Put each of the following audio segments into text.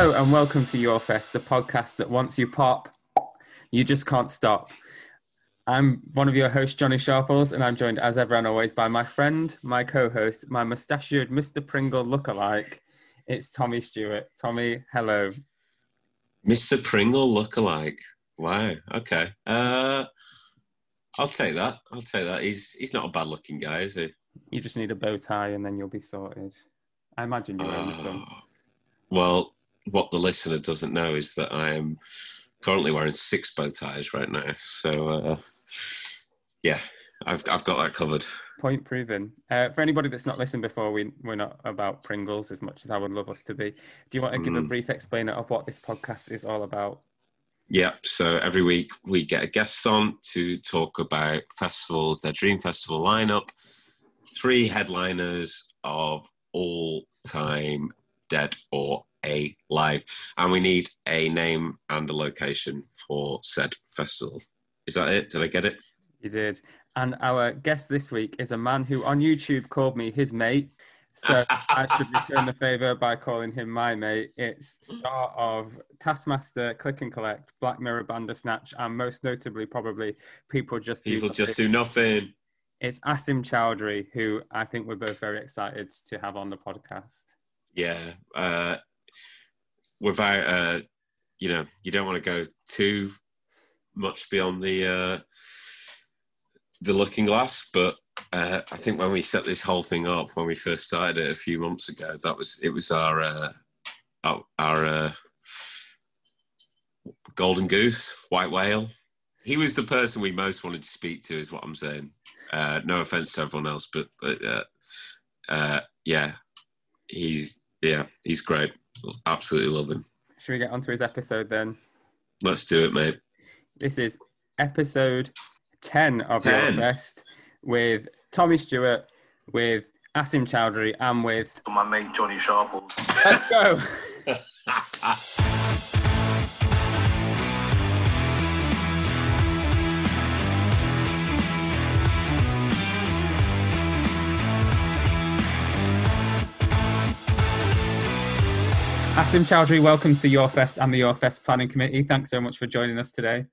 Hello and welcome to Your Fest, the podcast that once you pop, you just can't stop. I'm one of your hosts, Johnny Sharples, and I'm joined as ever and always by my friend, my co-host, my mustachioed Mr. Pringle lookalike. It's Tommy Stewart. Tommy, hello. Mr. Pringle lookalike. Wow. Okay. Uh, I'll take that. I'll take that. He's he's not a bad looking guy, is he? You just need a bow tie and then you'll be sorted. I imagine you're uh, some. Well, what the listener doesn't know is that I am currently wearing six bow ties right now. So, uh, yeah, I've I've got that covered. Point proven. Uh, for anybody that's not listened before, we we're not about Pringles as much as I would love us to be. Do you want to give mm. a brief explainer of what this podcast is all about? Yeah, so every week we get a guest on to talk about festivals, their dream festival lineup, three headliners of all time dead or alive, and we need a name and a location for said festival. Is that it? Did I get it? You did. And our guest this week is a man who on YouTube called me his mate so I should return the favour by calling him my mate. It's star of Taskmaster, Click and Collect, Black Mirror, Bandersnatch, and most notably, probably People Just People Do Just Do Nothing. It's Asim Chaudhry, who I think we're both very excited to have on the podcast. Yeah, uh, without uh, you know, you don't want to go too much beyond the uh, the looking glass, but uh, I think when we set this whole thing up, when we first started it a few months ago, that was it was our uh, our, uh, golden goose, white whale. He was the person we most wanted to speak to, is what I'm saying. Uh, no offense to everyone else, but, but uh, uh, yeah, he's yeah, he's great. Absolutely love him. Should we get onto his episode then? Let's do it, mate. This is episode 10 of 10. Best with Tommy Stewart, with Asim Chaudhry, and with my mate Johnny Sharples. Let's go. Asim Chaudhry, welcome to Your Fest and the Your Fest Planning Committee. Thanks so much for joining us today.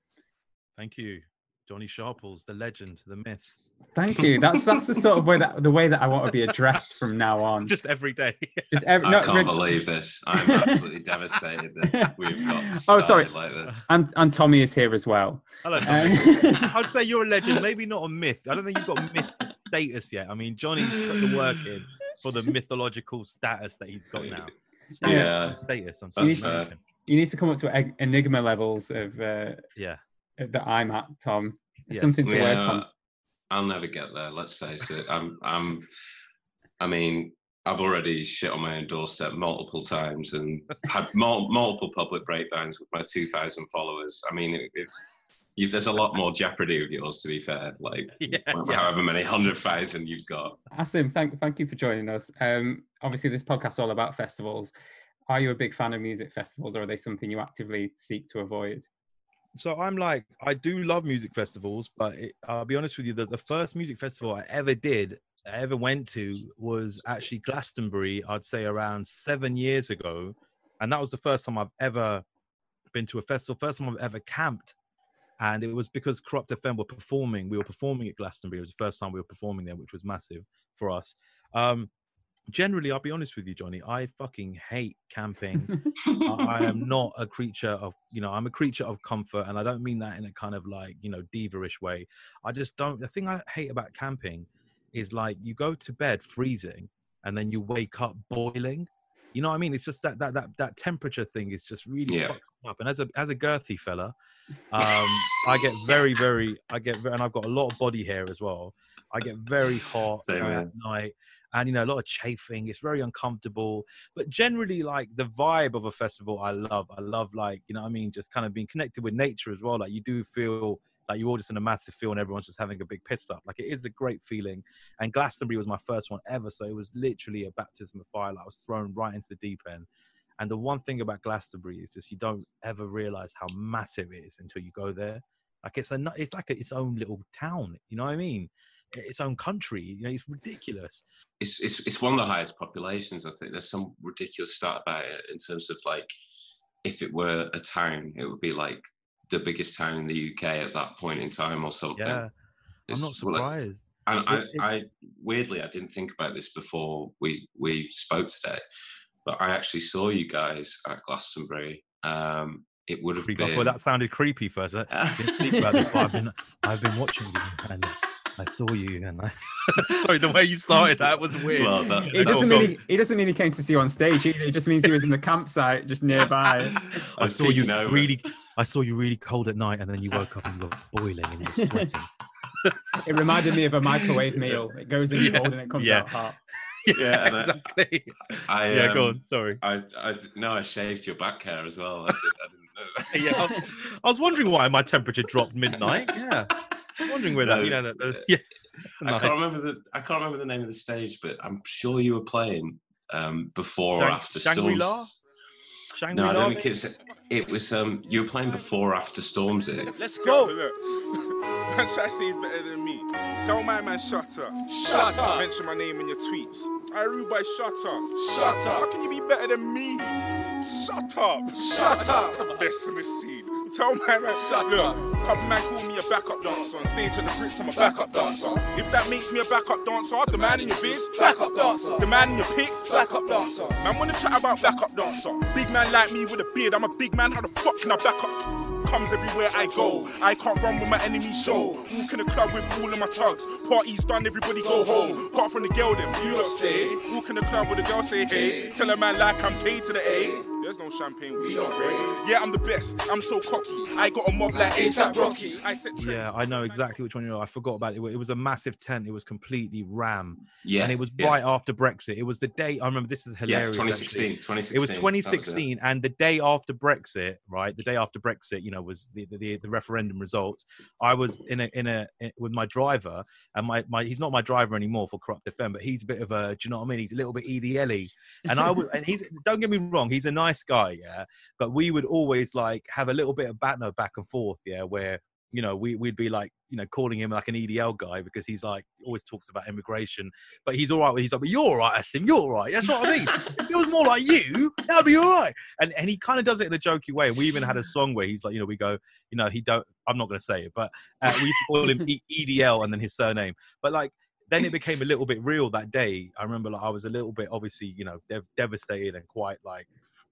Thank you. Johnny Sharples, the legend, the myth. Thank you. That's that's the sort of way that the way that I want to be addressed from now on. Just every day. Just every. I can't believe this. I'm absolutely devastated that we've got. Oh, sorry. Like this. And and Tommy is here as well. Hello. Tommy. Um, I'd say you're a legend, maybe not a myth. I don't think you've got myth status yet. I mean, Johnny's put the work in for the mythological status that he's got now. Status, yeah. Status. I'm you, need, you need to come up to enigma levels of. Uh, yeah that I'm at, Tom. Yes. Something to yeah, work on. I'll never get there. Let's face it. I'm. I'm. I mean, I've already shit on my own doorstep multiple times and had mul- multiple public breakdowns with my 2,000 followers. I mean, it, it's there's a lot more jeopardy with yours, to be fair. Like, yeah, however yeah. many hundred thousand you've got. Asim, thank thank you for joining us. Um, obviously, this podcast is all about festivals. Are you a big fan of music festivals, or are they something you actively seek to avoid? so I'm like, I do love music festivals, but it, I'll be honest with you, the, the first music festival I ever did, I ever went to was actually Glastonbury, I'd say around seven years ago. And that was the first time I've ever been to a festival, first time I've ever camped. And it was because Kurupt FM were performing. We were performing at Glastonbury. It was the first time we were performing there, which was massive for us. Um, generally, I'll be honest with you, Johnny, I fucking hate camping. I, am not a creature of, you know, I'm a creature of comfort. And I don't mean that in a kind of like, you know, diva-ish way. I just don't, the thing I hate about camping is like you go to bed freezing and then you wake up boiling. You know what I mean? It's just that that that that temperature thing is just really yeah. fucks up. And as a as a girthy fella, um, I get very very I get very, and I've got a lot of body hair as well. I get very hot Same, at night and you know a lot of chafing it's very uncomfortable but generally like the vibe of a festival i love i love like you know i mean just kind of being connected with nature as well like you do feel like you're all just in a massive field and everyone's just having a big piss up like it is a great feeling and glastonbury was my first one ever so it was literally a baptism of fire like i was thrown right into the deep end and the one thing about glastonbury is just you don't ever realize how massive it is until you go there like it's a it's like a, its own little town you know what i mean its own country. You know, it's ridiculous. It's, it's it's one of the highest populations. I think there's some ridiculous stat about it in terms of like if it were a town, it would be like the biggest town in the UK at that point in time or something. Yeah, I'm It's- not well, like- surprised. and I, It- it- I weirdly I didn't think about this before we we spoke today, but I actually saw you guys at Glastonbury. Um, it would have Creep. I been. thought that sounded creepy first. I didn't think about this, but I've been I've been watching you and I saw you and I sorry the way you started that was weird. Well, that- He That's doesn't also- mean he, he doesn't mean he came to see you on stage either. It just means he was in the campsite just nearby. I was saw you peeking over. really I saw you really cold at night and then you woke up and you were boiling and you were sweating. It reminded me of a microwave meal. It goes in Yeah, cold and it comes yeah. out hot. Yeah, and I- exactly. I, yeah, go um, on. Sorry. I, I no, I shaved your back hair as well. I, did, I didn't know. Yeah, I was, I was wondering why my temperature dropped midnight. Yeah, I was wondering where that. You know that. that- yeah. I can't remember the I can't remember the name of the stage, but I'm sure you were playing um, before or after Shangri-La? Stormzy. Shangri-La. No, I don't think maybe? it was. It was. Um, you were playing before after Stormzy. It. Let's go. Look. Man, try to say he's better than me. Tell my man, shut up. Shut up. Mention my name in your tweets. I rude boy, shut up. Shut up. How can you be better than me? Shut up. Shut up. Best in the scene. Tell my man, shut Look, couple man call me a backup dancer. On stage at the Brits, I'm a backup dancer. If that makes me a backup dancer, the man in your vids, backup dancer. The man in your pics, backup dancer. Man, wanna chat about backup dancer. Big man like me with a beard, I'm a big man, how the fuck can I back up? Comes everywhere I go. I can't run with my enemy show. Walk in the club with all of my tugs. Party's done, everybody go home. Apart from the girl, them you lot stay. Walk in the club with the girl, say hey. Tell a man like I'm K to the A. There's no champagne, we don't break. Yeah, I'm the best. I'm so cocky. I got a mob like ASAP Rocky. I said, Yeah, I know exactly which one you know. I forgot about it. It was a massive tent. It was completely ram, Yeah. and it was yeah. right after Brexit. It was the day. I remember. This is hilarious. Yeah, 2016. 2016. It was that 2016, and the day after Brexit, right? The day after Brexit, you know, was the the, the referendum results. I was in a in a in- with my driver, and my, my he's not my driver anymore for Kurupt FM, but he's a bit of a, do you know what I mean? He's a little bit EDL-y, and I was, and he's don't get me wrong, he's a nice guy, yeah. But we would always like have a little bit of banter back and forth, yeah, where you know we we'd be like you know calling him like an EDL guy because he's like always talks about immigration, but he's all right. He's like, but you're all right, Asim, you're all right. That's what I mean. if it was more like you, that'd be all right. And and he kind of does it in a jokey way. We even had a song where he's like, you know, we go, you know, he don't. I'm not going to say it, but uh, we used to call him EDL and then his surname. But like then it became a little bit real that day. I remember like I was a little bit obviously, you know, dev- devastated and quite like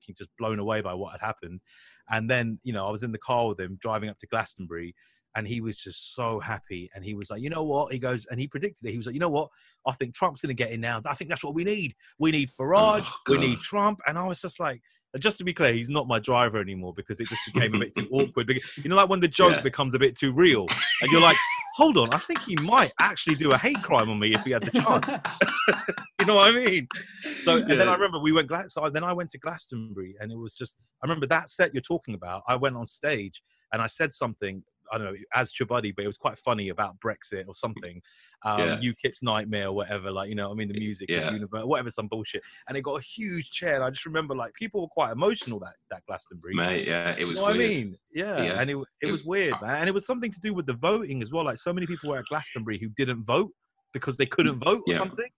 fucking just blown away by what had happened. And then, you know, I was in the car with him driving up to Glastonbury and he was just so happy. And he was like, you know what? He goes, and he predicted it. He was like, you know what? I think Trump's going to get in now. I think that's what we need. We need Farage. Oh, we need Trump. And I was just like, and just to be clear, he's not my driver anymore because it just became a bit too awkward. You know, like when the joke Yeah. becomes a bit too real, and you're like, hold on, I think he might actually do a hate crime on me if he had the chance. you know what I mean? So and then I remember we went so then I went to Glastonbury and it was just I remember that set you're talking about. I went on stage and I said something. I don't know, as Chabuddy, but it was quite funny about Brexit or something. Um, Yeah. UKIP's nightmare or whatever, like, you know, I mean, the music is Yeah. universe, whatever, some bullshit. And it got a huge chair. And I just remember, like, people were quite emotional that, that Glastonbury. Mate, yeah, it was You know what I mean? Yeah, Yeah. and it, it It- was weird, man. And it was something to do with the voting as well. Like so many people were at Glastonbury who didn't vote because they couldn't vote or Yeah. something.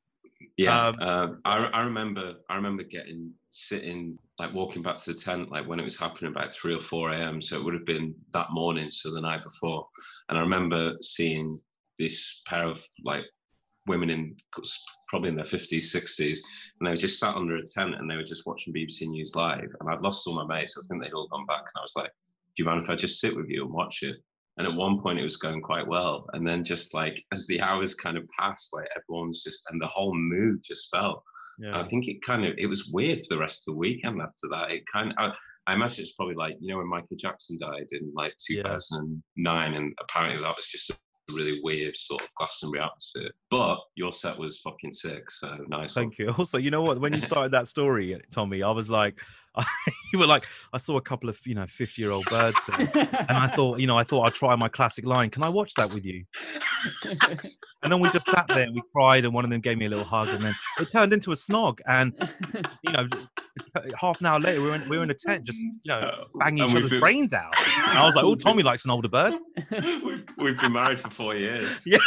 Yeah, Um, um, I, I remember. I remember getting sitting like walking back to the tent like when it was happening about three or four a.m. So it would have been that morning, so the night before. And I remember seeing this pair of like women in probably in their fifties, sixties, and they were just sat under a tent and they were just watching BBC News live. And I'd lost all my mates. I think they'd all gone back, and I was like, "Do you mind if I just sit with you and watch it?" And at one point, it was going quite well. And then, just like as the hours kind of passed, like everyone's just, and the whole mood just fell. And I think it kind of, it was weird for the rest of the weekend after that. It kind of, I, I imagine it's probably like, you know, when Michael Jackson died in like Yeah. 2009, and apparently that was just really weird sort of Glastonbury atmosphere. But your set was fucking sick. So nice. thank you. Also, you know what? When you started that story, Tommy, I was like, I, you were like, I saw a couple of you know fifty year old birds there. And I thought, you know, I thought I'd try my classic line. Can I watch that with you? And then we just sat there and we cried, and one of them gave me a little hug, and then it turned into a snog. And you know, half an hour later, we were in, we were in a tent, just you know, Uh, banging and each we've other's been- brains out. And I was like, "Oh, Tommy likes an older bird." we've, we've been married for four years. Yeah.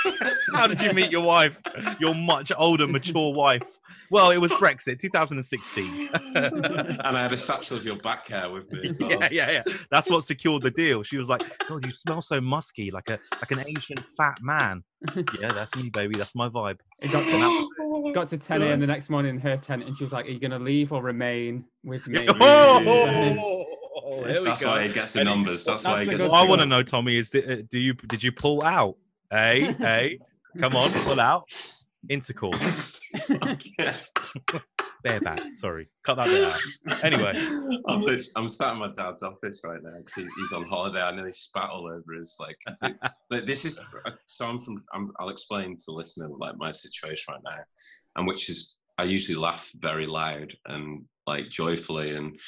How did you meet your wife? Your much older, mature wife. Well, it was Brexit, 2016. and I had a satchel of your back hair with me. as well. yeah, yeah, yeah. That's what secured the deal. She was like, "God, you smell so musky, like a like an Asian fat man." Yeah, that's me, baby. That's my vibe. It got to, got to 10 a.m. the next morning in her tent, and she was like, "Are you going to leave or remain with me?" Oh, here we That's go. why he gets the And numbers. That's, that's why he gets. good What I want to know, Tommy, is di- uh, do you did you pull out? Hey, hey, come on, pull out. Intercourse, Yeah. Bareback. Sorry, cut that bit out. Anyway. I'm, lit- I'm sat in my dad's office right now because he, he's on holiday. I nearly spat all over his like. but this is so. I'm from. I'm, I'll explain to the listener like my situation right now, and which is I usually laugh very loud and like joyfully, and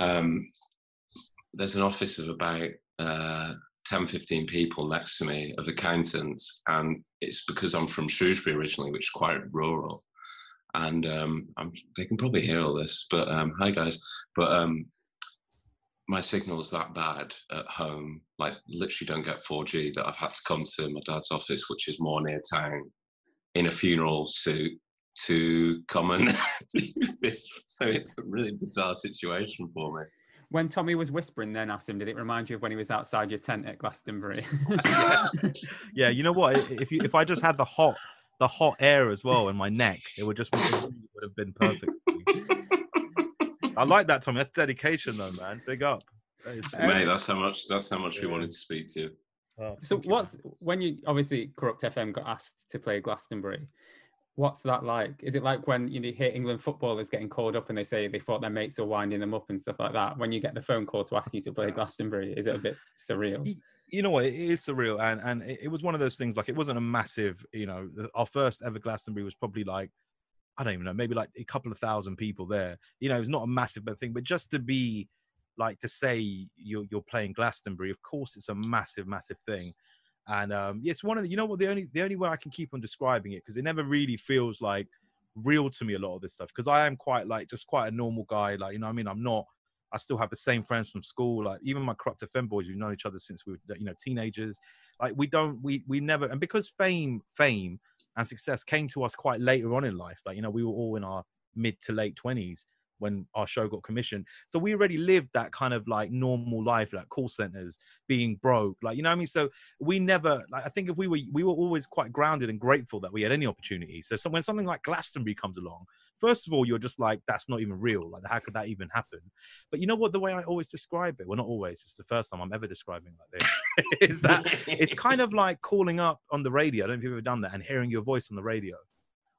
um, there's an office of about uh, 10, 15 people next to me of accountants, and it's because I'm from Shrewsbury originally, which is quite rural and um, I'm, they can probably hear all this. But um, hi guys, but um, my signal's that bad at home. Like literally, don't get 4G. That I've had to come to my dad's office, which is more near town, in a funeral suit to come and do this. So it's a really bizarre situation for me. When Tommy was whispering, then asked him, did it remind you of when he was outside your tent at Glastonbury? Yeah, you know what? If you if I just had the hot the hot air as well in my neck, it would just it would have been perfect. I like that, Tommy. That's dedication, though, man. Big up. That is- Mate, that's how much. That's how much we wanted to speak to you. oh, so thank you, what's when you obviously Kurupt FM got asked to play Glastonbury? What's that like? Is it like when you hear England footballers getting called up and they say they thought their mates were winding them up and stuff like that? When you get the phone call to ask you to play Glastonbury, is it a bit surreal? You know what it is surreal and and it, was one of those things like it wasn't a massive you know our first ever glastonbury was probably like i don't even know maybe like a couple of thousand people there. You know it's not a massive thing but just to be like to say you're you're playing glastonbury of course it's a massive massive thing. And um it's one of the you know what the only the only way i can keep on describing it because it never really feels like real to me a lot of this stuff because i am quite like just quite a normal guy like you know i mean? I'm not I still have the same friends from school. Like even my Kurupt FM boys, we've known each other since we were, you know, teenagers. Like we don't, we we never, and because fame, fame and success came to us quite later on in life. Like you know, we were all in our mid to late twenties when our show got commissioned. So we already lived that kind of like normal life, like call centers, being broke, like you know what I mean. So we never, like I think if we were, we were always quite grounded and grateful that we had any opportunity. So, so when something like Glastonbury comes along, first of all, you're just like, that's not even real. Like how could that even happen? But you know what? The way I always describe it, well, not always, it's the first time I'm ever describing like this, is that it's kind of like calling up on the radio. I don't know if you've ever done that and hearing your voice on the radio.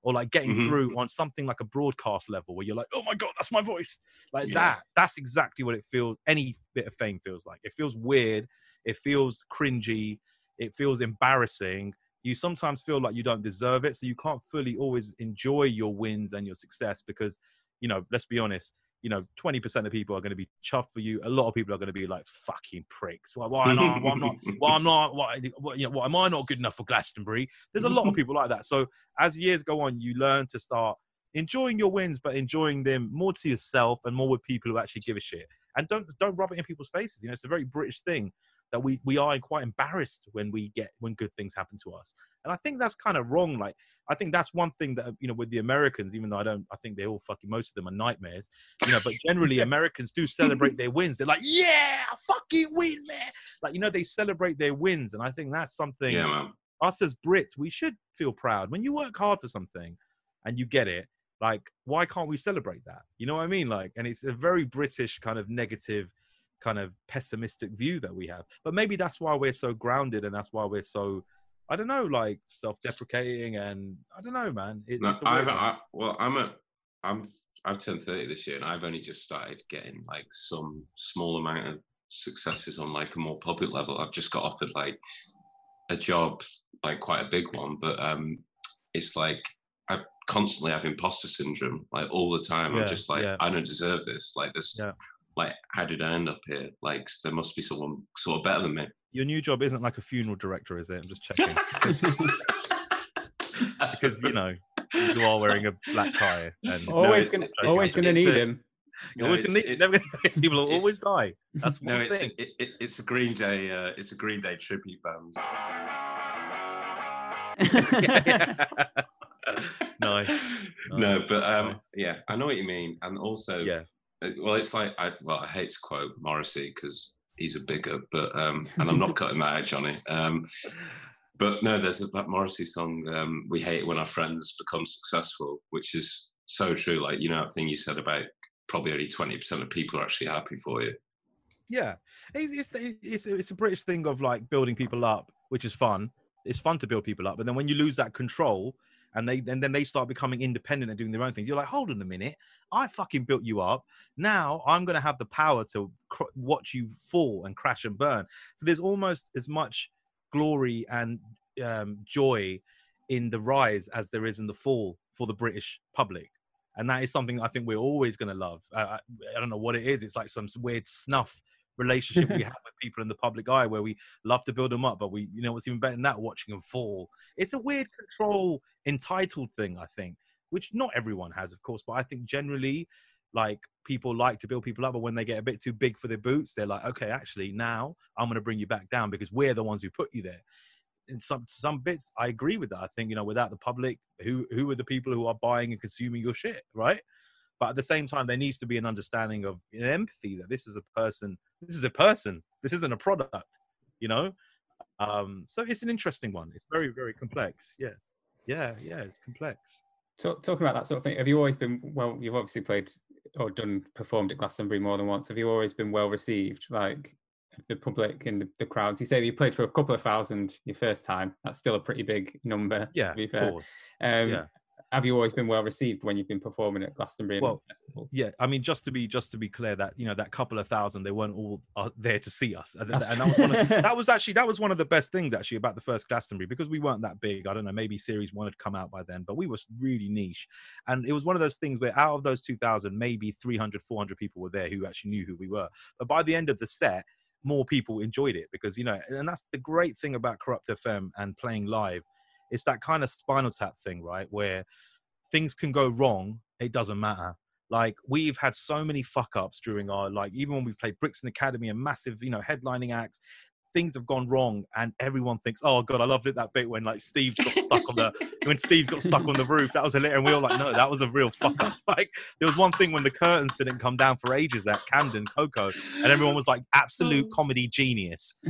Or like getting Mhm. through on something like a broadcast level where you're like, oh my God, that's my voice. Like Yeah. that. That's exactly what it feels, any bit of fame feels like. It feels weird. It feels cringy. It feels embarrassing. You sometimes feel like you don't deserve it. So you can't fully always enjoy your wins and your success because, you know, let's be honest, you know, 20% of people are going to be chuffed for you. A lot of people are going to be like fucking pricks. Why, why not? Why I'm not? Why I'm not? Why, why, you know, why am I not good enough for Glastonbury? There's a lot of people like that. So as years go on, you learn to start enjoying your wins, but enjoying them more to yourself and more with people who actually give a shit. And don't don't rub it in people's faces. You know, it's a very British thing that we we are quite embarrassed when we get when good things happen to us. And I think that's kind of wrong. Like I think that's one thing that you know with the Americans, even though I don't, I think they all fucking most of them are nightmares. You know, but generally Americans do celebrate their wins. They're like, yeah, I fucking win, man. Like you know, they celebrate their wins, and I think that's something Yeah, us as Brits, we should feel proud when you work hard for something and you get it. Like, why can't we celebrate that? You know what I mean? Like, and it's a very British kind of negative, kind of pessimistic view that we have. But maybe that's why we're so grounded and that's why we're so, I don't know, like self-deprecating and I don't know, man. It, No, it's a weird I've. I, well, I'm a, I'm, I've turned 30 this year, and I've only just started getting like some small amount of successes on like a more public level. I've just got offered like a job, like quite a big one, but um, it's like I constantly have imposter syndrome, like all the time. Yeah, I'm just like, yeah. I don't deserve this. Like this, Yeah. Like how did I end up here? Like there must be someone sort of better than me. Your new job isn't like a funeral director, is it? I'm just checking. because, you know, you are wearing a black tie. And always it's- gonna, always gonna need a- him. You're No, always gonna it's- need, it- never gonna, people will it- always die. That's one No, it's thing. it, it, it's a Green Day. Uh, it's a Green Day tribute band. nice. no, but um, nice. yeah, I know what you mean, and also, Yeah. Uh, well, it's like I well, I hate to quote Morrissey because he's a bigger, but um, and I'm not cutting that out, Johnny. Um, but no, there's a that Morrissey song. Um, we hate it when our friends become successful, which is so true. Like you know that thing you said about probably only twenty percent of people are actually happy for you. Yeah, it's, it's it's it's a British thing of like building people up, which is fun. It's fun to build people up, but then when you lose that control, and they and then they start becoming independent and doing their own things, you're like, hold on a minute, I fucking built you up. Now I'm gonna have the power to cr- watch you fall and crash and burn. So there's almost as much glory and um, joy in the rise as there is in the fall for the British public. And that is something I think we're always going to love. Uh, I, I don't know what it is. It's like some weird snuff relationship we have with people in the public eye where we love to build them up, but we, you know, what's even better than that, watching them fall. It's a weird control entitled thing, I think, which not everyone has, of course, but I think generally, like people like to build people up, but when they get a bit too big for their boots, they're like, okay, actually, now I'm going to bring you back down because we're the ones who put you there. In some some bits, I agree with that. I think you know, without the public, who who are the people who are buying and consuming your shit, right? But at the same time, there needs to be an understanding of an empathy that this is a person, this is a person, this isn't a product, you know. Um, so it's an interesting one. It's very very complex. Yeah, yeah, yeah. It's complex. Talk, talking about that sort of thing, have you always been well? You've obviously played or done performed at Glastonbury more than once. Have you always been well received, like the public and the, the crowds? You say you played for a couple of thousand your first time. That's still a pretty big number. Yeah, to be of fair. course. Um, yeah. Have you always been well received when you've been performing at Glastonbury Well, festival? Yeah, I mean, just to be just to be clear, that you know that couple of thousand, they weren't all uh, there to see us, and, that was one of, that was actually that was one of the best things actually about the first Glastonbury because we weren't that big. I don't know, maybe Series One had come out by then, but we was really niche, and it was one of those things where out of those two thousand, maybe 300, 400 people were there who actually knew who we were. But by the end of the set, more people enjoyed it because you know, and that's the great thing about Kurupt FM and playing live. It's that kind of Spinal Tap thing, right, where things can go wrong. It doesn't matter. Like we've had so many fuck ups during our like even when we've played brixton academy and massive you know headlining acts things have gone wrong and everyone thinks oh god i loved it that bit when like steve's got stuck on the when steve's got stuck on the roof that was hilarious and we were like no that was a real fuck up like there was one thing when the curtains didn't come down for ages at camden KOKO and everyone was like absolute mm. comedy genius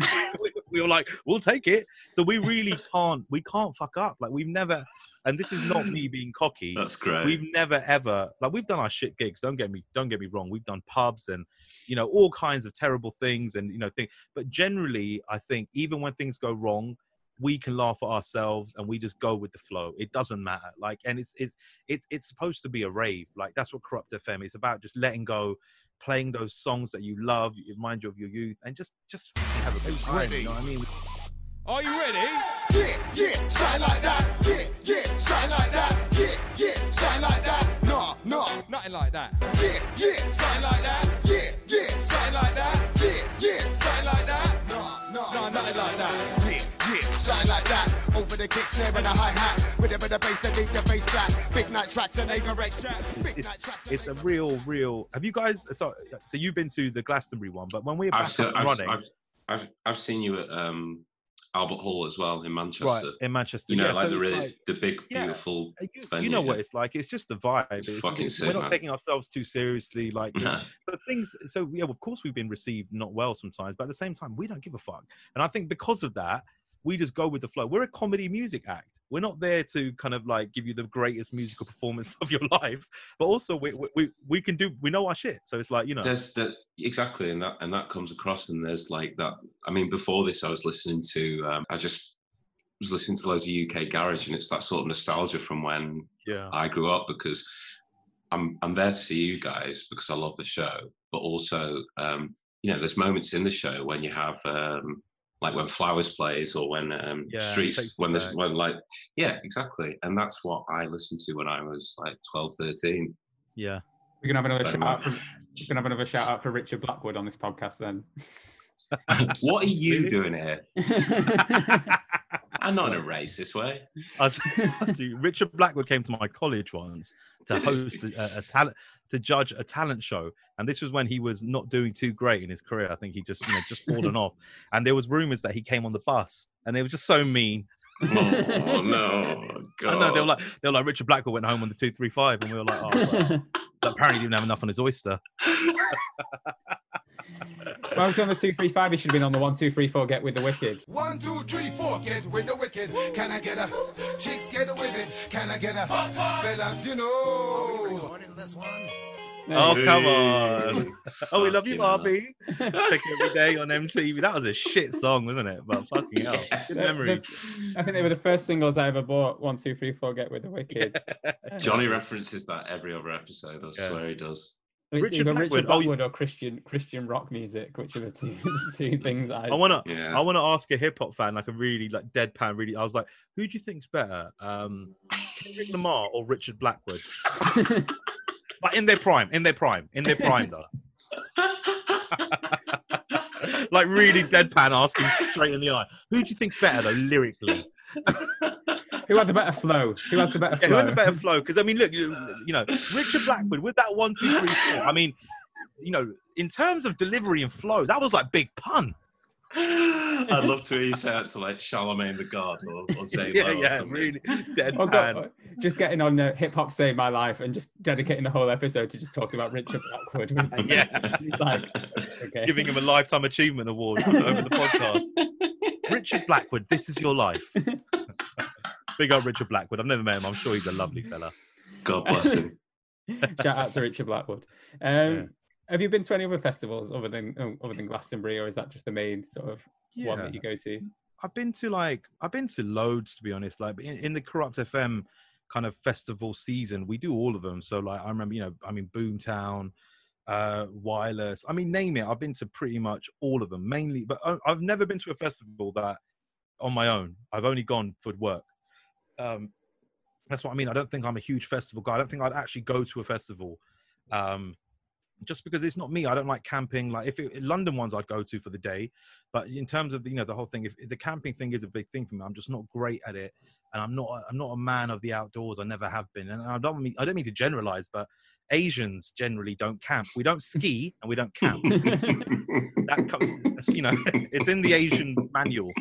we, we were like we'll take it. So we really can't we can't fuck up. Like we've never and this is not me being cocky. That's great. we've never ever like we've done our shit gigs don't get me don't get me wrong. We've done pubs and you know all kinds of terrible things and you know things but generally i think even when things go wrong we can laugh at ourselves and we just go with the flow. It doesn't matter. Like and it's it's it's it's supposed to be a rave. Like that's what Kurupt FM is about just letting go playing those songs that you love you remind you of your youth and just just have a good time you know what i mean Are you ready? Yeah, yeah, sign like that. Yeah, yeah, sign like that. Yeah, yeah, sign like that. No, no. Nothing like that. Yeah, yeah, sign like that. Yeah, yeah, sign like that. Yeah, yeah, sign like that. No, no, No, nothing like that. Yeah, yeah, sign like that. Over the kick snare and a hi hat. With a bit of bass that leave the bass flat. Big night tracks and they correct track. Big it's, night tracks. it's a real, real. Have you guys? So, so you've been to the Glastonbury one, but when we're back I've, seen, I've, running, I've, I've, I've seen you at um, Albert Hall as well in Manchester. right in Manchester, You know, yeah, like so the it's really like- the big Yeah. beautiful. you, you know what it's like. It's just the vibe. It's, fucking it's- sick, we're not man. taking ourselves too seriously. Like, Nah. but things. So yeah, of course we've been received not well sometimes, but at the same time we don't give a fuck. And I think because of that, we just go with the flow. We're a comedy music act. We're not there to kind of like give you the greatest musical performance of your life, but also we we, we, can do. We know our shit. So it's like you know. There's that exactly, and that and that comes across. And there's like that. I mean, before this, I was listening to. Um, I just was listening to loads of UK garage, and it's that sort of nostalgia from when yeah. I grew up because I'm I'm there to see you guys because I love the show, but also um, you know there's moments in the show when you have um, like when Flowers plays or when um, Yeah, Streets when there's back. when like yeah exactly, and that's what I listened to when I was like 12, 13. Yeah. We're gonna have another shout out. For, we're gonna have another shout out for Richard Blackwood on this podcast then. what are you Really? doing here? And not in a racist way. I'll tell- I'll tell you, Richard Blackwood came to my college once to host a, a talent to judge a talent show, and this was when he was not doing too great in his career. I think he just you know just fallen off, and there was rumors that he came on the bus, and it was just so mean. Oh no! God. I know they were like they were like Richard Blackwood went home on the two three five, and we were like, oh, well, apparently he didn't have enough on his oyster. Well, I was on the two three five. He should have been on the one two three four. Get with the wicked. One, two, three, four, get with the wicked. Can I get a chicks get with it? Can I get a fellas, you know? Oh come on! Oh, we love you, Fucking. Barbie. Check every day on MTV. That was a shit song, wasn't it? But fucking hell, good That's- memories. that's- I think they were the first singles I ever bought. One two three four. Get with the wicked. Johnny references that every other episode. I Yeah. swear he does. It's Richard either Blackwood, Richard oh, you- or Christian Christian rock music, which are the two the two things I. I wanna Yeah. I want to ask a hip hop fan, like a really like deadpan, really. I was like, who do you think's better, um, Kendrick Lamar or Richard Blackwood? Like in their prime, in their prime, in their prime, though. like really deadpan, asking straight in the eye. Who do you think's better though, lyrically? Who had the better flow? Who has the better Yeah, flow? who had the better flow? Because I mean, look, you, you know, Richard Blackwood with that one, two, three, four. I mean, you know, in terms of delivery and flow, that was like big pun. I'd love to hear you say that to like Charlamagne the God or, or Zane yeah, Lowe or yeah, something. really Oh, deadpan. God, just getting on uh, hip hop save my life and just dedicating the whole episode to just talking about Richard Blackwood. Yeah. Like, okay. giving him a lifetime achievement award over the podcast. Richard Blackwood, this is your life. Big up Richard Blackwood. I've never met him. I'm sure he's a lovely fella. God bless him. Shout out to Richard Blackwood. Um, Yeah. Have you been to any other festivals other than oh, other than Glastonbury, or is that just the main sort of one that you go to? I've been to like I've been to loads to be honest. Like in, in the Kurupt FM kind of festival season, we do all of them. So like I remember, you know, I mean Boomtown, uh, Wireless. I mean, name it. I've been to pretty much all of them. Mainly, but I've never been to a festival that on my own. I've only gone for work. Um, that's what I mean. I don't think I'm a huge festival guy. I don't think I'd actually go to a festival. Um, just because it's not me. I don't like camping. Like if it, London ones I'd go to for the day, but in terms of you know the whole thing, if, the camping thing is a big thing for me, I'm just not great at it, and I'm not I'm not a man of the outdoors. I never have been, and I don't mean I don't mean to generalize, but Asians generally don't camp. We don't ski and we don't camp. that comes, you know, it's in the Asian manual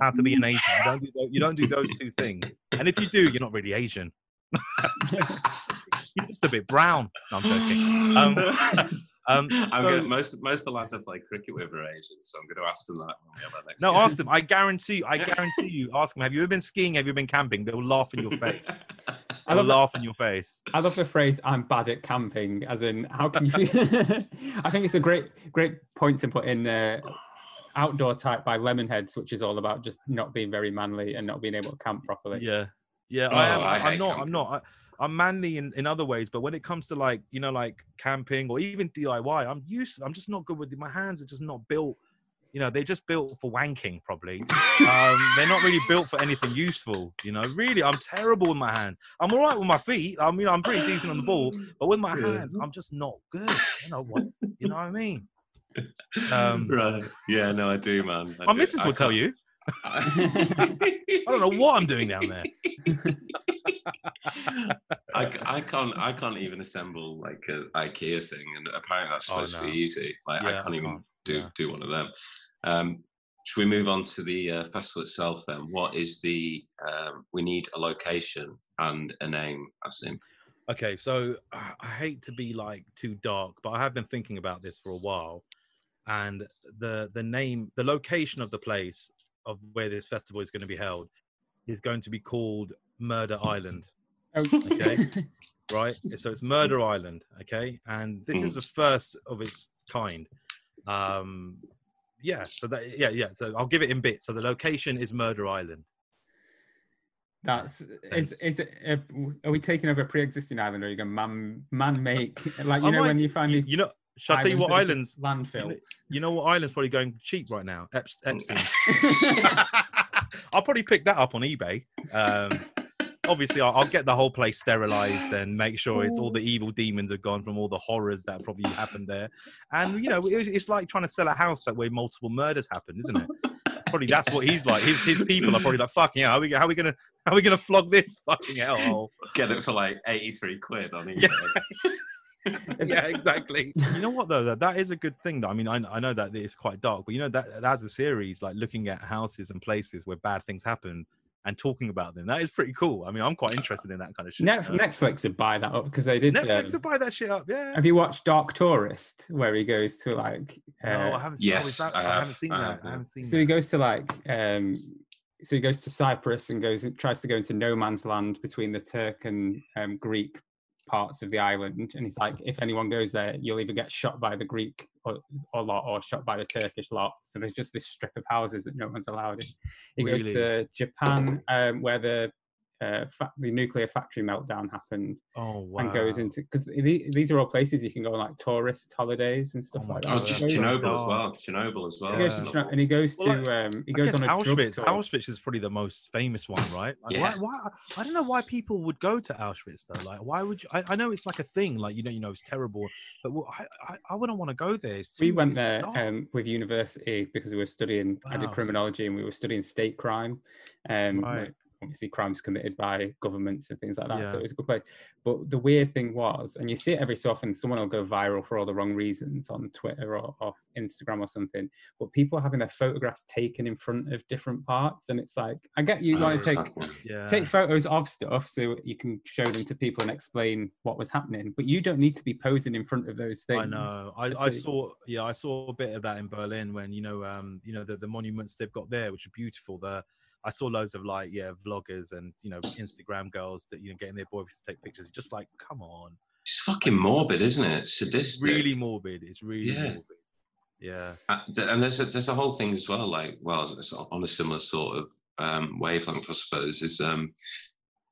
how to be an Asian. You don't do those, you don't do those two things, and if you do, you're not really Asian. you're just a bit brown. No, I'm joking. Um, um, I'm so- gonna, most most of the lads I play cricket with are Asian, so I'm going to ask them that when we have our next. No, game. ask them. I guarantee. I guarantee you. Ask them. Have you ever been skiing? Have you been camping? They'll laugh in your face. I They'll love, laugh in your face. I love the phrase "I'm bad at camping," as in how can you? I think it's a great great point to put in uh, outdoor type by Lemonheads, which is all about just not being very manly and not being able to camp properly. Yeah, yeah. Oh, I am. I I'm, not. camping. I'm not. I, I'm manly in, in other ways, but when it comes to like you know like camping or even DIY, I'm used. To, I'm just not good with my hands. Are just not built. You know, they're just built for wanking. Probably. um, they're not really built for anything useful. You know, really, I'm terrible with my hands. I'm all right with my feet. I mean, I'm pretty decent on the ball, but with my hands, I'm just not good. You know what? You know what I mean? Um, right. Yeah, no, I do, man. I my do. missus will tell you. I don't know what I'm doing down there. I, I can't I can't even assemble like an IKEA thing, and apparently that's Oh, supposed to be easy. Like I can't even can't. do Yeah. do one of them. Um, should we move on to the uh, festival itself then? What is the um, we need a location and a name, I Asim. Okay, so uh, I hate to be like too dark, but I have been thinking about this for a while, and the the name, the location of the place of where this festival is going to be held is going to be called Murder Island, Okay. right? So it's Murder Island, okay, and this is the first of its kind. Um, yeah, so that yeah yeah. So I'll give it in bits. So the location is Murder Island. That's is Thanks. is it? Uh, are we taking over a pre-existing island, or are you gonna man man make like you I know might- when you find You, these? you know, shall I tell you what islands? landfill? You know what island's probably going cheap right now? Eps- Epstein. I'll probably pick that up on eBay. Um, obviously, I'll, I'll get the whole place sterilized and make sure it's all the evil demons are gone from all the horrors that probably happened there. And you know, it- it's like trying to sell a house that way multiple murders happen, isn't it? probably that's what he's like. His his people are probably like, fucking hell, how are we how are we gonna how are we gonna flog this fucking hell? Get it for like 83 quid on eBay. Yeah. yeah, exactly. You know what though? That that is a good thing. Though I mean, I, I know that it's quite dark, but you know that that's a series like looking at houses and places where bad things happen and talking about them. That is pretty cool. I mean, I'm quite interested in that kind of shit. Netf- you know? Netflix would buy that up because they did. Netflix um, will buy that shit up. Yeah. have you watched Dark Tourist, where he goes to like? Uh, no, I haven't seen. oh, yes, that- I I, have, haven't seen I that. have, I haven't seen that. so he goes to like um so he goes to cyprus and goes and tries to go into no man's land between the turk and um, greek parts of the island and he's like if anyone goes there you'll either get shot by the greek or, or lot or shot by the turkish lot. So there's just this strip of houses that no one's allowed in. He goes to japan um, where the uh, fa- the nuclear factory meltdown happened Oh wow. and goes into because these are all places you can go on like tourist holidays and stuff Oh like that. Oh, God, He Ch- goes- Chernobyl. Chernobyl as well. Chernobyl as well. he goes to Yeah. And he goes to Well, like, um, he I goes on a drug Auschwitz. tour. Auschwitz is probably the most famous one, right? Like, Yeah. why, why? I don't know why people would go to Auschwitz though. Like, why would you? I, I know it's like a thing. Like, you know, you know, it's terrible, but well, I, I, I wouldn't want to go there. It's we went there um, with university because we were studying. I did criminology and we were studying state crime. Um, Right. Like, obviously, crimes committed by governments and things like that. So Yeah. it was a good place. But the weird thing was, and you see it every so often, someone will go viral for all the wrong reasons on Twitter or, or Instagram or something. But people are having their photographs taken in front of different parts, and it's like, I get you want to take yeah. take photos of stuff so you can show them to people and explain what was happening but you don't need to be posing in front of those things I know. I, I I saw yeah, I saw a bit of that in Berlin when you know um you know the, the monuments they've got there, which are beautiful. The I saw loads of like yeah vloggers and you know Instagram girls that you know getting their boyfriends to take pictures. Just like come on, It's fucking morbid, isn't it? It's it's sadistic. really morbid. It's really Yeah. morbid. Yeah. Uh, and there's a, there's a whole thing as well. Like, well, it's on a similar sort of um, wavelength, I suppose. Is um,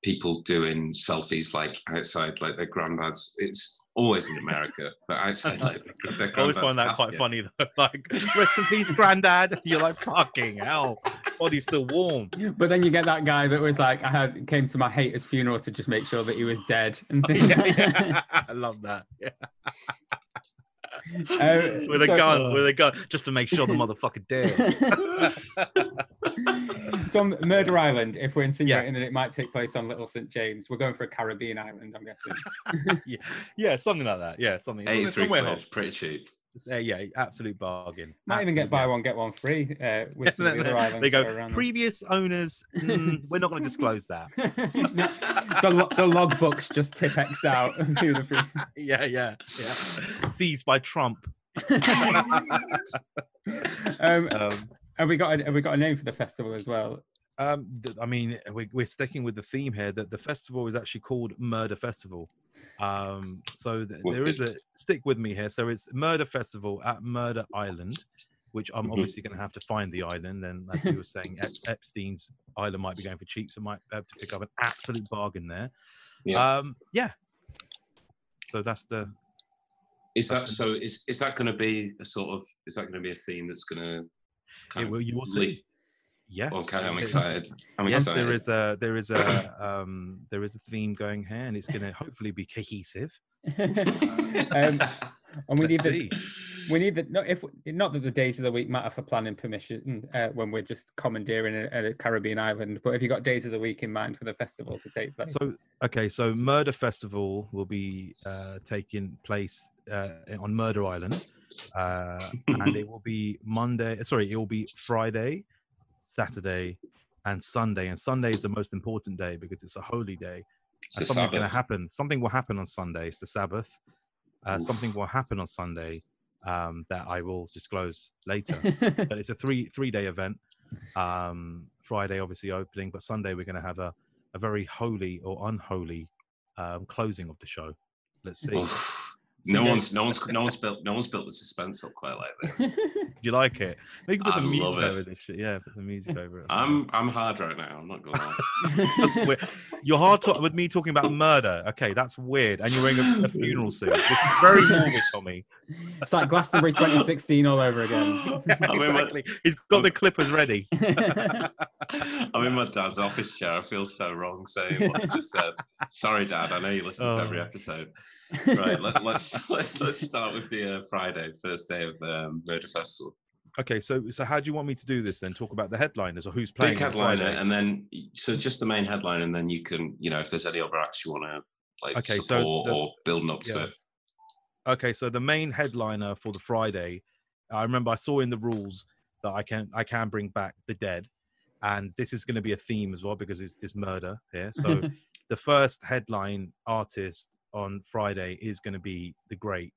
people doing selfies like outside, like their granddads. It's always in America, but outside like their, their I always find that quite caskets. funny though. Like rest in peace, granddad. You're like fucking hell. Body's still warm. but then you get that guy that was like i had came to my hater's funeral to just make sure that he was dead and things yeah, yeah. I love that. Yeah. Uh, with a so- gun, with a gun, just to make sure the motherfucker dead. so murder island if we're insinuating that it might take place on little st james we're going for a caribbean island i'm guessing yeah, yeah, something like that. Yeah, something. 83 quid, pretty cheap. Uh, yeah, absolute bargain. might even get Absolute buy one get one free uh, with some the other islands they go previous owners. mm, we're not going to disclose that. the, lo- the logbooks just Tipp-Ex out. Who the free- yeah, yeah, yeah. Seized by Trump. um, Um, have we got a, have we got a name for the festival as well? Um, th- I mean, we, we're sticking with the theme here that the festival is actually called Murder Festival. Um, so th- there is a stick with me here. So it's Murder Festival at Murder Island, which I'm Mhm. obviously going to have to find the island. And as you were saying, Ep- Epstein's island might be going for cheap, so might be able to pick up an absolute bargain there. Yeah. Um, yeah. So that's the Is that so? Is is that going to be a sort of? Is that going to be a theme that's going to? it will, you will see. Yes. Okay, I'm excited. I'm yes, excited. there is a there is a um there is a theme going here, and it's going to hopefully be cohesive. um, and we need Let's the, see. we need the not if not that the days of the week matter for planning permission uh, when we're just commandeering a, a Caribbean island, but have you got days of the week in mind for the festival to take place? So okay, so Murder Festival will be uh, taking place uh, on Murder Island, uh, and it will be Monday. Sorry, it will be Friday, Saturday, and Sunday. And Sunday is the most important day because it's a holy day. And something's going to happen. Something will happen on Sunday. It's the Sabbath. Uh, something will happen on Sunday um, that I will disclose later. but it's a three three day event. Um, Friday obviously opening, but Sunday we're going to have a, a very holy or unholy um, closing of the show. Let's see. Oof. No one's no one's no one's built no one's built the suspense up quite like this. Do you like it? Maybe put I some music love it. over this shit. Yeah, put some music over it. I'm I'm hard right now. I'm not gonna lie. You're hard to- with me talking about murder. Okay, that's weird. And you're wearing a, a funeral suit. This is very morbid, Tommy. it's like Glastonbury 2016 all over again. Yeah, I mean, my- He's got the clippers ready. I'm in my dad's office chair. I feel so wrong saying what I just said. Sorry, Dad. I know you listen to every Oh. episode. Right. Let, let's let's let's start with the uh, Friday, first day of um, Murder Festival. Okay, so so how do you want me to do this then? Talk about the headliners or who's playing? Big headliner, and then so just the main headline, and then you can, you know, if there's any other acts you want to like Okay, so support the- or building up to it. Okay, so the main headliner for the Friday, I remember I saw in the rules that I can I can bring back the dead, and this is going to be a theme as well because it's this murder here. So the first headline artist on Friday is going to be the great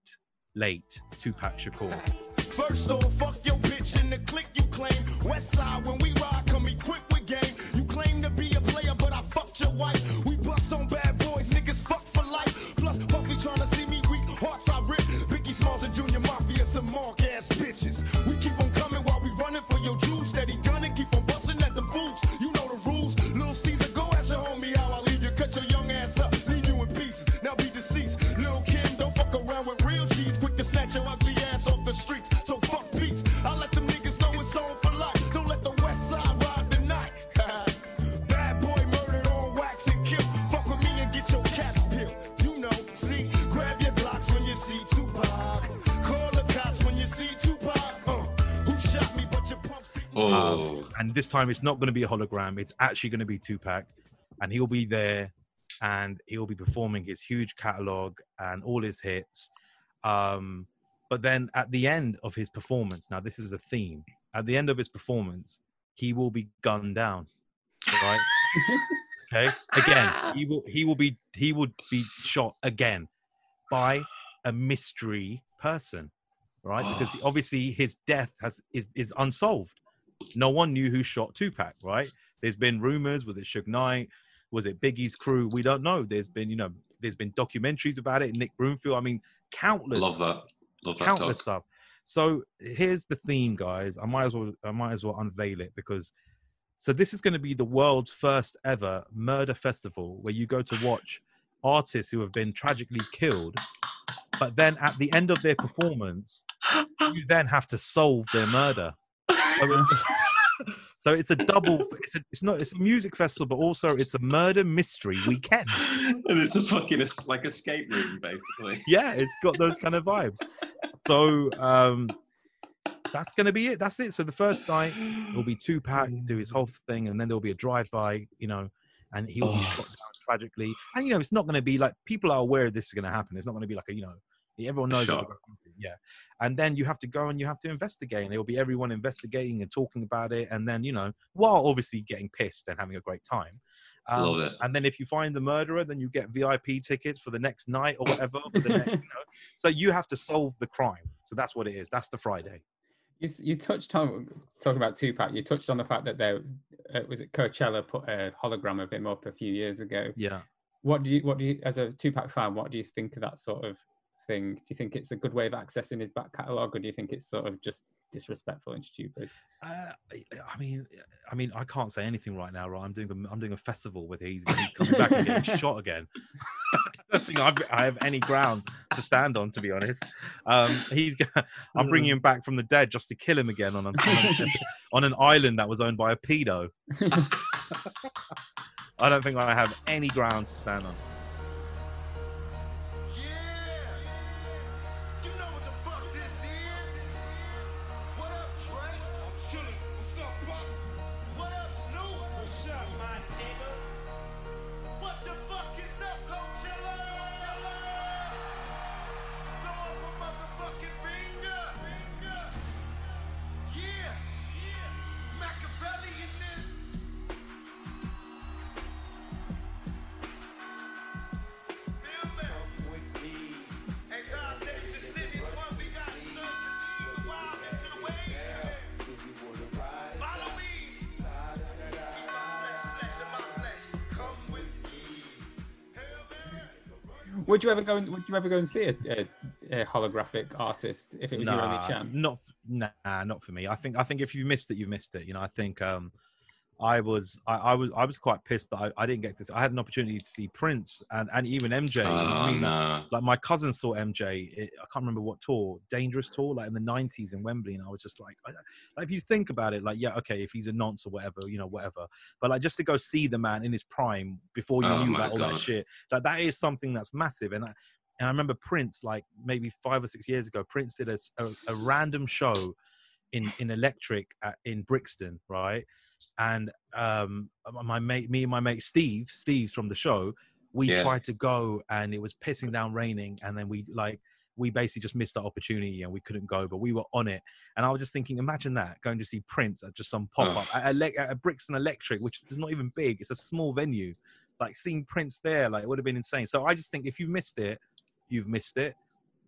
late Tupac Shakur. First off, fuck your bitch in the click you claim. West side, when we ride, come equipped with game. You claim to be a player, but I fucked your wife. We bust on bad boys, niggas fuck for life. Plus, Puffy tryna see me weak, hearts I rip. Biggie Smalls and Junior Mafia, some mark ass bitches. We keep think- Oh, and this time it's not going to be a hologram it's actually going to be tupac. And he'll be there and he'll be performing his huge catalog and all his hits. Um but then at the end of his performance now this is a theme at the end of his performance he will be gunned down right? Okay? Again he will he will be he will be shot again by a mystery person right? Because obviously his death has is, is unsolved no one knew who shot Tupac, right? There's been rumors. Was it Suge Knight? Was it Biggie's crew? We don't know. There's been, you know, there's been documentaries about it. Nick Broomfield. I mean, countless, love that. Love that countless talk. stuff. So here's the theme, guys. I might as well, I might as well unveil it because. So this is going to be the world's first ever murder festival where you go to watch artists who have been tragically killed, but then at the end of their performance, you then have to solve their murder. So it's, so it's a double. It's a, it's not. It's a music festival, but also it's a murder mystery weekend. and it's a fucking es- like escape room, basically. Yeah, it's got those kind of vibes. So um, that's gonna be it. That's it. So the first night will be Tupac, do his whole thing, and then there'll be a drive-by, you know, and he will be Oh. shot down tragically. And you know, it's not gonna be like people are aware this is gonna happen. It's not gonna be like a you know. Everyone knows. what Shock. we're going through, Yeah, and then you have to go and you have to investigate, and it will be everyone investigating and talking about it, and then you know, while obviously getting pissed and having a great time. Um, Love it. And then if you find the murderer, then you get VIP tickets for the next night or whatever. For the next, you know? So you have to solve the crime. So that's what it is. That's the Friday. You, you touched on talking about Tupac. You touched on the fact that there uh, was it Coachella put a hologram of him up a few years ago. Yeah. What do you what do you as a Tupac fan? What do you think of that sort of thing? Do you think it's a good way of accessing his back catalogue, or do you think it's sort of just disrespectful and stupid? Uh, I mean, I mean, I can't say anything right now, right? I'm doing a, I'm doing a festival with he's, he's coming back and getting shot again. I don't think I've, I have any ground to stand on, to be honest. Um, he's I'm bringing him back from the dead just to kill him again on, a, on, a, on an island that was owned by a pedo. I don't think I have any ground to stand on. Would you ever go? And, would you ever go and see a, a, a holographic artist if it was your only Nah, chance? Not nah, not for me. I think I think if you missed it, you missed it. You know, I think um I was I, I was I was quite pissed that I, I didn't get to I had an opportunity to see Prince and, and even MJ. I Oh, mean, no. like my cousin saw MJ. It, I can't remember what tour, Dangerous tour, like in the '90s in Wembley, and I was just like, I- like, if you think about it, like, yeah, okay, if he's a nonce or whatever, you know, whatever. But like, just to go see the man in his prime before you Oh knew about all that shit, like that is something that's massive. And I, and I remember Prince, like maybe five or six years ago, Prince did a a random show in in Electric at, in Brixton, right? And um, my mate, me and my mate Steve, Steve from the show, we Yeah. tried to go and it was pissing down raining, and then we like we basically just missed that opportunity and we couldn't go, but we were on it. And I was just thinking, imagine that going to see Prince at just some pop up at, Ele- at Brixton Electric, which is not even big. It's a small venue. Like seeing Prince there, like it would have been insane. So I just think if you missed it, you've missed it.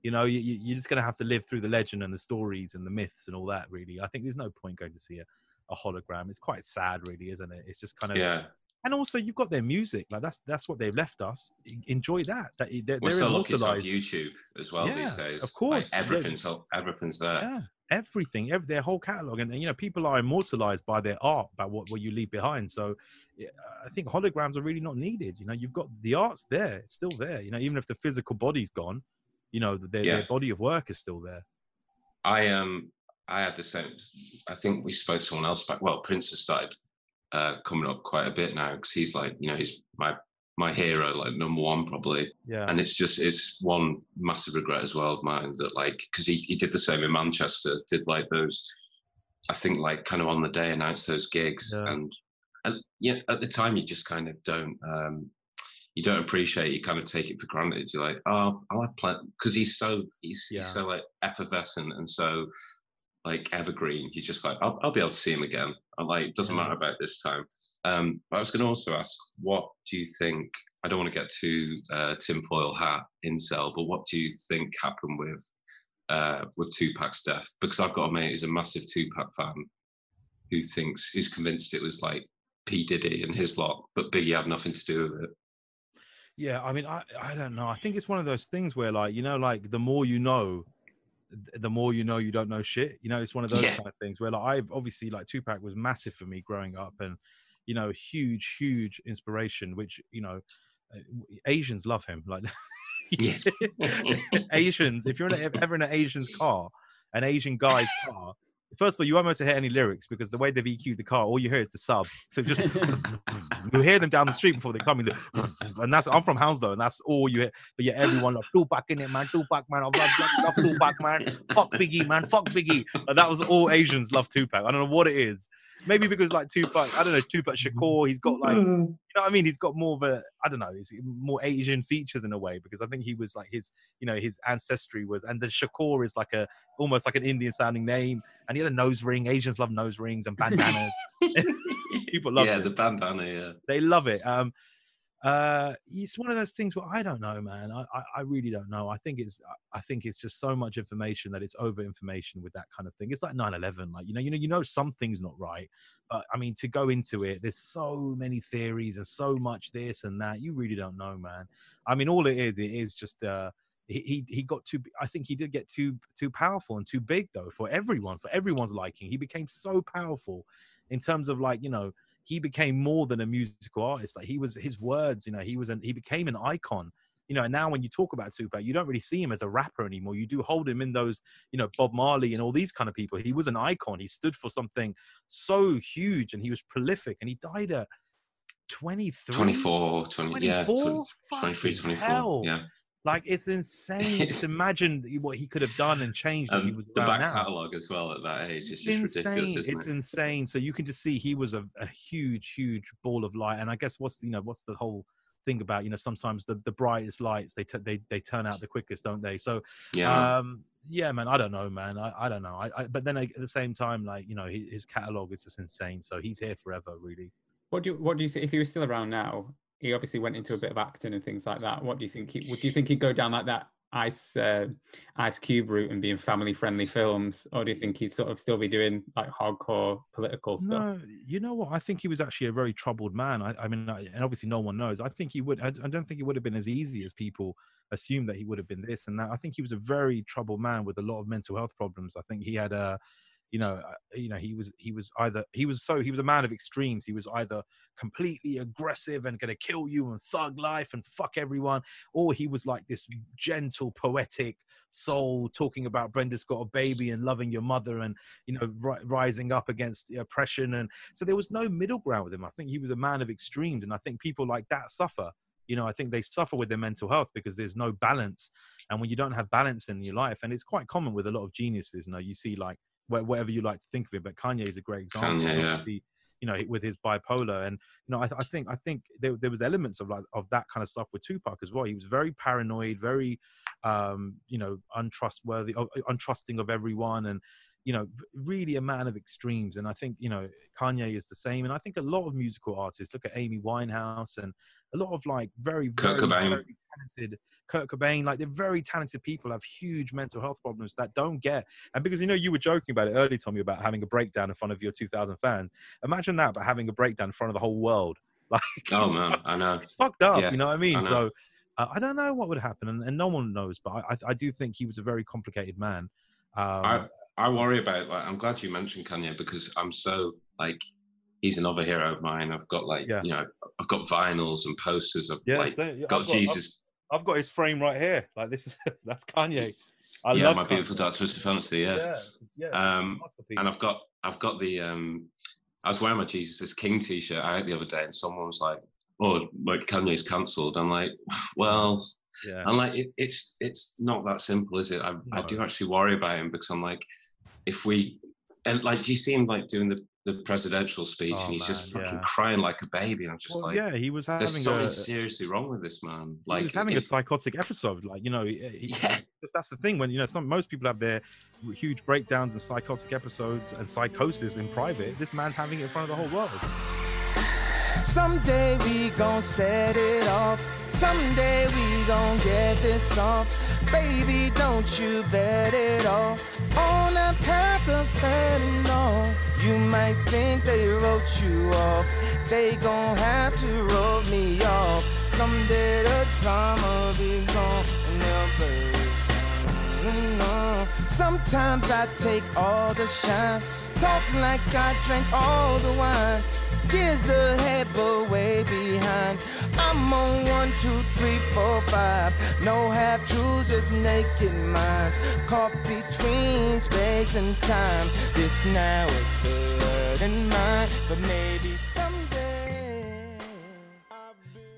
You know, you, you- you're just gonna have to live through the legend and the stories and the myths and all that. Really, I think there's no point going to see a, a hologram. It's quite sad, really, isn't it? It's just kind of Yeah. and also you've got their music. Like that's that's what they've left us. Enjoy that. That they're, We're they're so lucky. YouTube as well Yeah, these days. of Like, course. Yeah. everything's everything's there. Yeah, everything, every, their whole catalog, and, and, you know, people are immortalized by their art, by what, what you leave behind. So, I think holograms are really not needed. You know, you've got the art's there; it's still there. You know, even if the physical body's gone, you know, their, Yeah. their body of work is still there. I um I had the same. I think we spoke to someone else back. Well, Prince has started uh, coming up quite a bit now because he's like you know he's my my hero, like number one probably. Yeah, And it's just it's one massive regret as well of mine that like because he he did the same in Manchester, did like those. I think like kind of on the day announced those gigs Yeah. and and yeah at the time you just kind of don't um you don't appreciate you kind of take it for granted you're like oh i'll have plenty because he's so he's, Yeah. he's so like effervescent and so like evergreen he's just like i'll, I'll be able to see him again i'm like it doesn't Yeah. matter about this time um but i was going to also ask what do you think i don't want to get too uh tinfoil hat incel but what do you think happened with uh with tupac's death because i've got a mate who's a massive tupac fan who thinks who's convinced it was like P Diddy and his lot, but Biggie had nothing to do with it. yeah. I mean, I I don't know. I think it's one of those things where, like, you know, like the more you know, the more you know you don't know shit. You know, it's one of those Yeah. kind of things where, like, I've obviously like Tupac was massive for me growing up, and you know, huge, huge inspiration. Which you know, uh, Asians love him. Like, Yeah. Asians, if you're in a, ever in an Asian's car, an Asian guy's car. First of all, you won't be able to hear any lyrics because the way they've EQ'd the car, all you hear is the sub. So just you hear them down the street before they come in, and that's I'm from Hounslow, and that's all you hear. But yeah, everyone like Tupac in it, man. Tupac, man. I love, love, love Tupac, man. Fuck Biggie, man. Fuck Biggie. Like, that was all Asians love Tupac. I don't know what it is. Maybe because like Tupac, I don't know Tupac Shakur. He's got like mm. you know what I mean? He's got more of a, I don't know, he's more Asian features in a way because I think he was like his, you know, his ancestry was, and then Shakur is like a, almost like an Indian sounding name. And he a nose ring. Asians love nose rings and bandanas. People love yeah, it. the bandana. Yeah, They love it. Um, uh, it's one of those things where I don't know, man. I, I, I really don't know. I think it's, I think it's just so much information that it's over information with that kind of thing. It's like 9/11. Like you know, you know, you know, something's not right. But I mean, to go into it, there's so many theories and so much this and that. You really don't know, man. I mean, all it is, it is just. uh he, he he got too i think he did get too too powerful and too big though for everyone for everyone's liking. He became so powerful in terms of like you know he became more than a musical artist. Like he was his words you know he was an he became an icon. You know and now when you talk about tupac you don't really see him as a rapper anymore. You do hold him in those you know bob marley and all these kind of people. He was an icon. He stood for something so huge and he was prolific and he died at 23 24, 20, yeah, 24? 20, 23, 24. hell. Yeah, like it's insane just It's- imagine what he could have done and changed if he and was the back catalogue as well at that age is It's just insane. ridiculous, isn't it's it? insane. So you can just see he was a, a huge, huge ball of light. And I guess what's you know what's the whole thing about you know sometimes the, the brightest lights they t- they they turn out the quickest, don't they? So Yeah, um yeah, man, I don't know, man. I, I don't know. I, I but then at the same time, like you know, his, his catalog is just insane. So he's here forever, really. What do you what do you think if he was still around now? He obviously went into a bit of acting and things like that. What do you think? He, would do you think he'd go down like that Ice uh, Ice Cube route and being family friendly films, or do you think he'd sort of still be doing like hardcore political stuff? No, you know what? I think he was actually a very troubled man. I, I mean, I, and obviously no one knows. I think he would. I, I don't think it would have been as easy as people assume that he would have been this and that. I think he was a very troubled man with a lot of mental health problems. I think he had a, you know, uh, you know, he was he was either he was so he was a man of extremes. He was either completely aggressive and going to kill you and thug life and fuck everyone, or he was like this gentle, poetic soul talking about Brenda's got a baby and loving your mother and you know ri- rising up against the oppression. And so there was no middle ground with him. I think he was a man of extremes and i think people like that suffer. You know i think they suffer with their mental health because there's no balance. And when you don't have balance in your life and it's quite common with a lot of geniuses you know you see like whatever you like to think of it. But Kanye is a great example. Kanye, yeah. You know, with his bipolar, and you know, I, I think I think there, there was elements of like of that kind of stuff with Tupac as well. He was very paranoid, very, um, you know, untrustworthy, uh, untrusting of everyone, and you know, really a man of extremes. And I think you know, Kanye is the same. And I think a lot of musical artists look at Amy Winehouse and a lot of like very, Kurt very, Cobain. very talented Kurt Cobain, like they're very talented people have huge mental health problems that don't get. And because you know you were joking about it earlier, Tommy, about having a breakdown in front of your 2,000 fans. Imagine that, but having a breakdown in front of the whole world. Like, Oh man, I know. it's fucked up. Yeah, you know what I mean? I so uh, I don't know what would happen, and, and no one knows. But I, I, I do think he was a very complicated man. Um, I I worry about. Like, I'm glad you mentioned Kanye because I'm so like he's another hero of mine. I've got like Yeah. you know I've got vinyls and posters of yeah, like I've got got- Jesus. I've, I've got his frame right here. Like this is that's Kanye. I yeah, love my Kanye. beautiful dark twisted fantasy. Yeah. Yeah, yeah. Um, and I've got I've got the um I was wearing my Jesus is King t-shirt out the other day and someone was like, Oh, like Kanye's cancelled. I'm like, well, yeah. I'm like, it, it's it's not that simple, is it? I, I do actually worry about him because I'm like, if we and like do you see him like doing the, the presidential speech Oh, and he's just fucking yeah. crying like a baby and I'm just Well, like yeah, he was having there's something a, seriously wrong with this man. he Like was having a psychotic episode. Like you know, he, he- Yeah. that's the thing when you know some most people have their huge breakdowns and psychotic episodes and psychosis in private. This man's having it in front of the whole world. Someday we gon' set it off. Someday we gon' get this off. Baby, don't you bet it all on that path of fentanyl. You might think they wrote you off. They gon' have to wrote me off. Someday the drama be gone. Sometimes I take all the shine, talk like I drank all the wine. Years ahead, but way behind. I'm on one, two, three, four, five. No half truths, just naked minds. Caught between space and time. This now but maybe someday.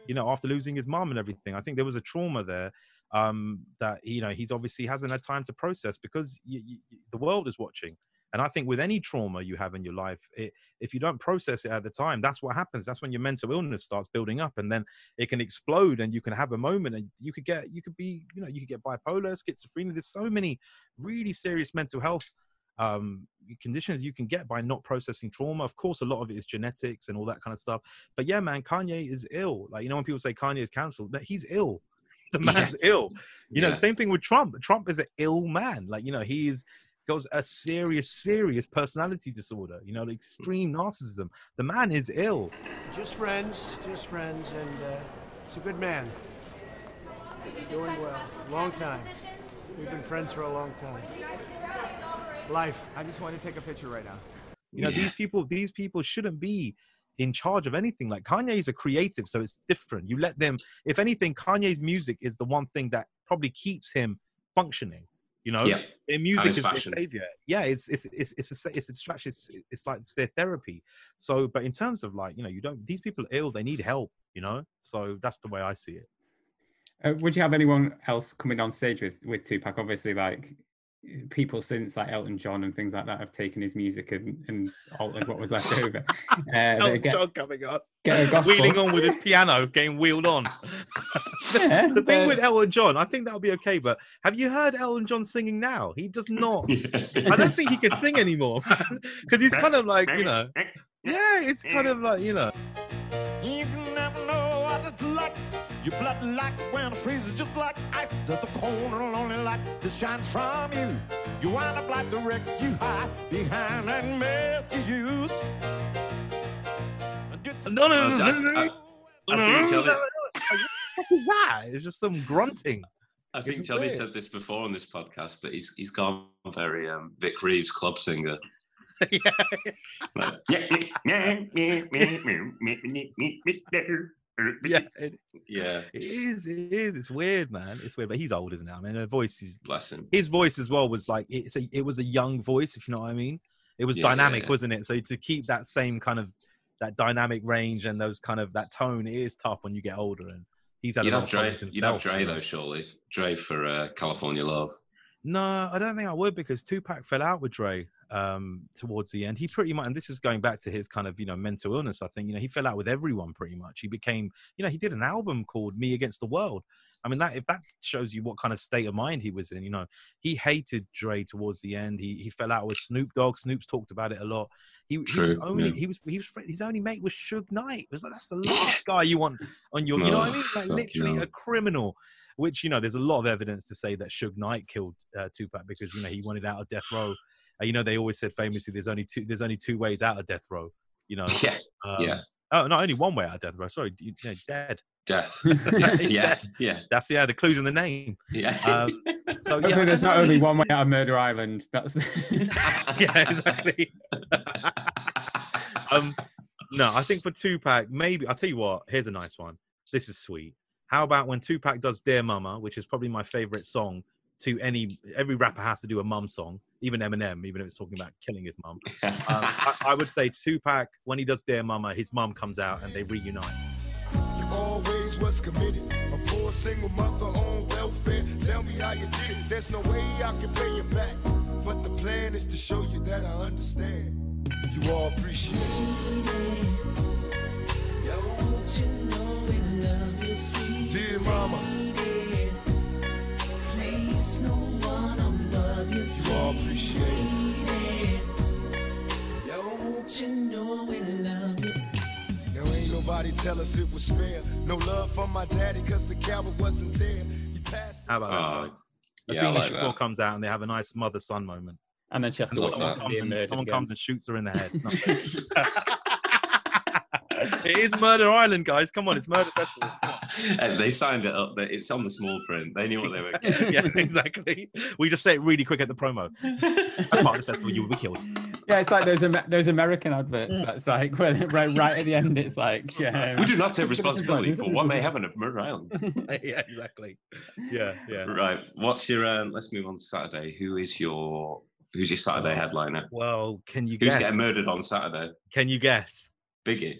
you know, after losing his mom and everything. I think there was a trauma there um, that you know he's obviously hasn't had time to process because the world is watching. And I think with any trauma you have in your life, it, if you don't process it at the time, that's what happens. That's when your mental illness starts building up, and then it can explode, and you can have a moment, and you could get, you could be, you know, you could get bipolar, schizophrenia. There's so many really serious mental health um, conditions you can get by not processing trauma. Of course, a lot of it is genetics and all that kind of stuff. But yeah, man, Kanye is ill. Like you know, when people say Kanye is cancelled, that he's ill. The Yeah. man's ill. You know, the same thing with Trump. Trump is an ill man. Like you know, he got a serious, serious personality disorder. You know, the extreme narcissism. The man is ill. Just friends, just friends, and uh, he's a good man. Doing well. Long time. We've been friends for a long time. Life. I just want to take a picture right now. You know, these people, these people shouldn't be in charge of anything. Like Kanye is a creative, so it's different. You let them. If anything, Kanye's music is the one thing that probably keeps him functioning. You know, Yeah. their music his is their savior. Yeah, it's it's it's it's a it's a distraction. It's, it's like it's their therapy. So, but in terms of like you know, you don't. These people are ill. They need help. You know, so that's the way I see it. Uh, would you have anyone else coming on stage with with Tupac? Obviously, like people since like Elton John and things like that have taken his music and, and altered what was left over. Uh, Elton get, John coming on, get a gospel. wheeling on with his piano, getting wheeled on. Yeah, the thing but- with Elton John, I think that'll be okay. But have you heard Elton John singing now? He does not. I don't think he can sing anymore because he's kind of like you know. Yeah, it's kind of like you know. You can never know what it's like. Your blood like when it freezes just like ice. There's a corner lonely light that shines from you. You wind up like the wreck you hide behind that mask you use. No, no, no, I- no, no, no. I- I think Is that? It's just some grunting. I think Johnny weird. said this before on this podcast, but he's he's gone very um, Vic Reeves club singer. yeah. Like, yeah, it, yeah, it is. It is. It's weird, man. It's weird, but he's old, isn't it? I mean, the voice is bless him. his voice as well was like it's a it was a young voice, if you know what I mean. It was yeah, dynamic, yeah. wasn't it? So to keep that same kind of that dynamic range and those kind of that tone, it is tough when you get older. And he's had You'd lot have of Dre. You'd have Dre though, surely. Dre for uh, California Love. No, I don't think I would because Tupac fell out with Dre. Um, towards the end. He pretty much, and this is going back to his kind of you know mental illness. I think you know he fell out with everyone pretty much. He became you know he did an album called Me Against the World. I mean that if that shows you what kind of state of mind he was in. You know he hated Dre towards the end. He he fell out with Snoop Dogg. Snoop's talked about it a lot. He, he was only yeah. he was he was his only mate was Suge Knight. It was like that's the last guy you want on your you know what I mean like literally no. a criminal. Which you know, there's a lot of evidence to say that Suge Knight killed uh, Tupac because you know he wanted out of death row. Uh, you know, they always said famously, "There's only two. There's only two ways out of death row." You know, Yeah, um, yeah. Oh, not only one way out of death row. Sorry, you know, dead. death. Yeah, dead. yeah, That's yeah, the clues in the name. yeah. Um, so Hopefully, yeah, there's not only one way out of Murder Island. That's yeah, exactly. um, no, I think for Tupac, maybe I'll tell you what. Here's a nice one. This is sweet. How about when Tupac does "Dear Mama," which is probably my favorite song. To any every rapper has to do a mum song, even Eminem, even if it's talking about killing his mum. Um, I, I would say Tupac when he does "Dear Mama," his mum comes out and they reunite. You always was committed. A poor single mother on welfare. Tell me how you did it. There's no way I can pay you back. But the plan is to show you that I understand. You all appreciate it. Dear mama, you all appreciate it. Now ain't nobody tell us it was fair. No love from my daddy cause the coward wasn't there. He passed How about Oh, that, guys? yeah, I Afeni like Shakur that. comes out and they have a nice mother-son moment. and then she has to watch someone, comes and, someone comes and shoots her in the head. it is Murder Island, guys. Come on, it's Murder Festival. and they signed it up. but It's on the small print. They knew what they were getting. yeah, exactly. We just say it really quick at the promo. As part of this festival, you will be killed. Yeah, it's like those those American adverts. That's like where right, right at the end, it's like yeah. We do not take responsibility for what may happen at Murder Island. yeah, exactly. Yeah, yeah. Right. What's your? Um, let's move on to Saturday. Who is your? Who's your Saturday headliner? Well, can you Who's guess? getting murdered on Saturday? Can you guess? Biggie.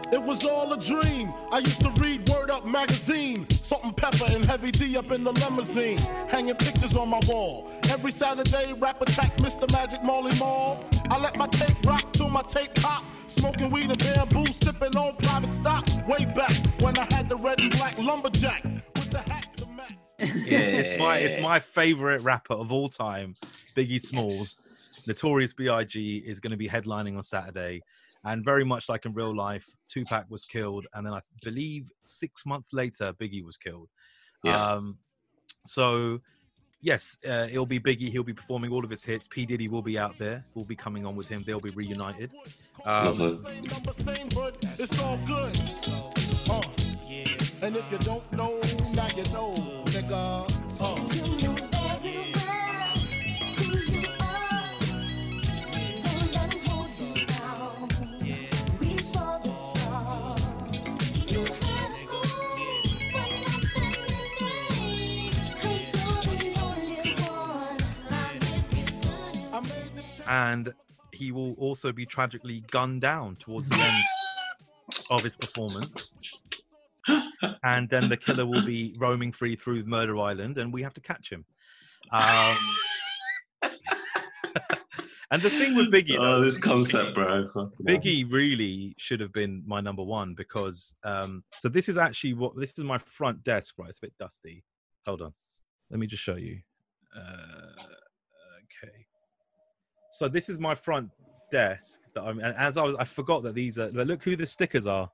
It was all a dream. I used to read Word Up magazine. Salt-n-Pepa and heavy D up in the limousine. Hanging pictures on my wall. Every Saturday, rap attack Mr. Magic Marley Marl. I let my tape rock till my tape pop. Smoking weed and bamboo, sipping on private stock. Way back when I had the red and black lumberjack with the hat to match. It's my it's my favorite rapper of all time, Biggie Smalls. Notorious B.I.G. is going to be headlining on Saturday, and very much like in real life, Tupac was killed, and then I believe six months later, Biggie was killed. Yeah. Um, so yes, uh, it'll be Biggie. He'll be performing all of his hits. P Diddy will be out there. We'll be coming on with him. They'll be reunited. Um, Lovely. Same number, same hood, it's all good. Uh. And if you don't know, now you know, nigga. Uh. And he will also be tragically gunned down towards the end of his performance. And then the killer will be roaming free through Murder Island, and we have to catch him. Um, and the thing with Biggie, Oh, though, this concept, bro. Biggie really should have been my number one because um, so this is actually what this is my front desk, right? It's a bit dusty. Hold on, let me just show you. Uh, okay, so this is my front desk that I'm. And as I was, I forgot that these are. But look who the stickers are.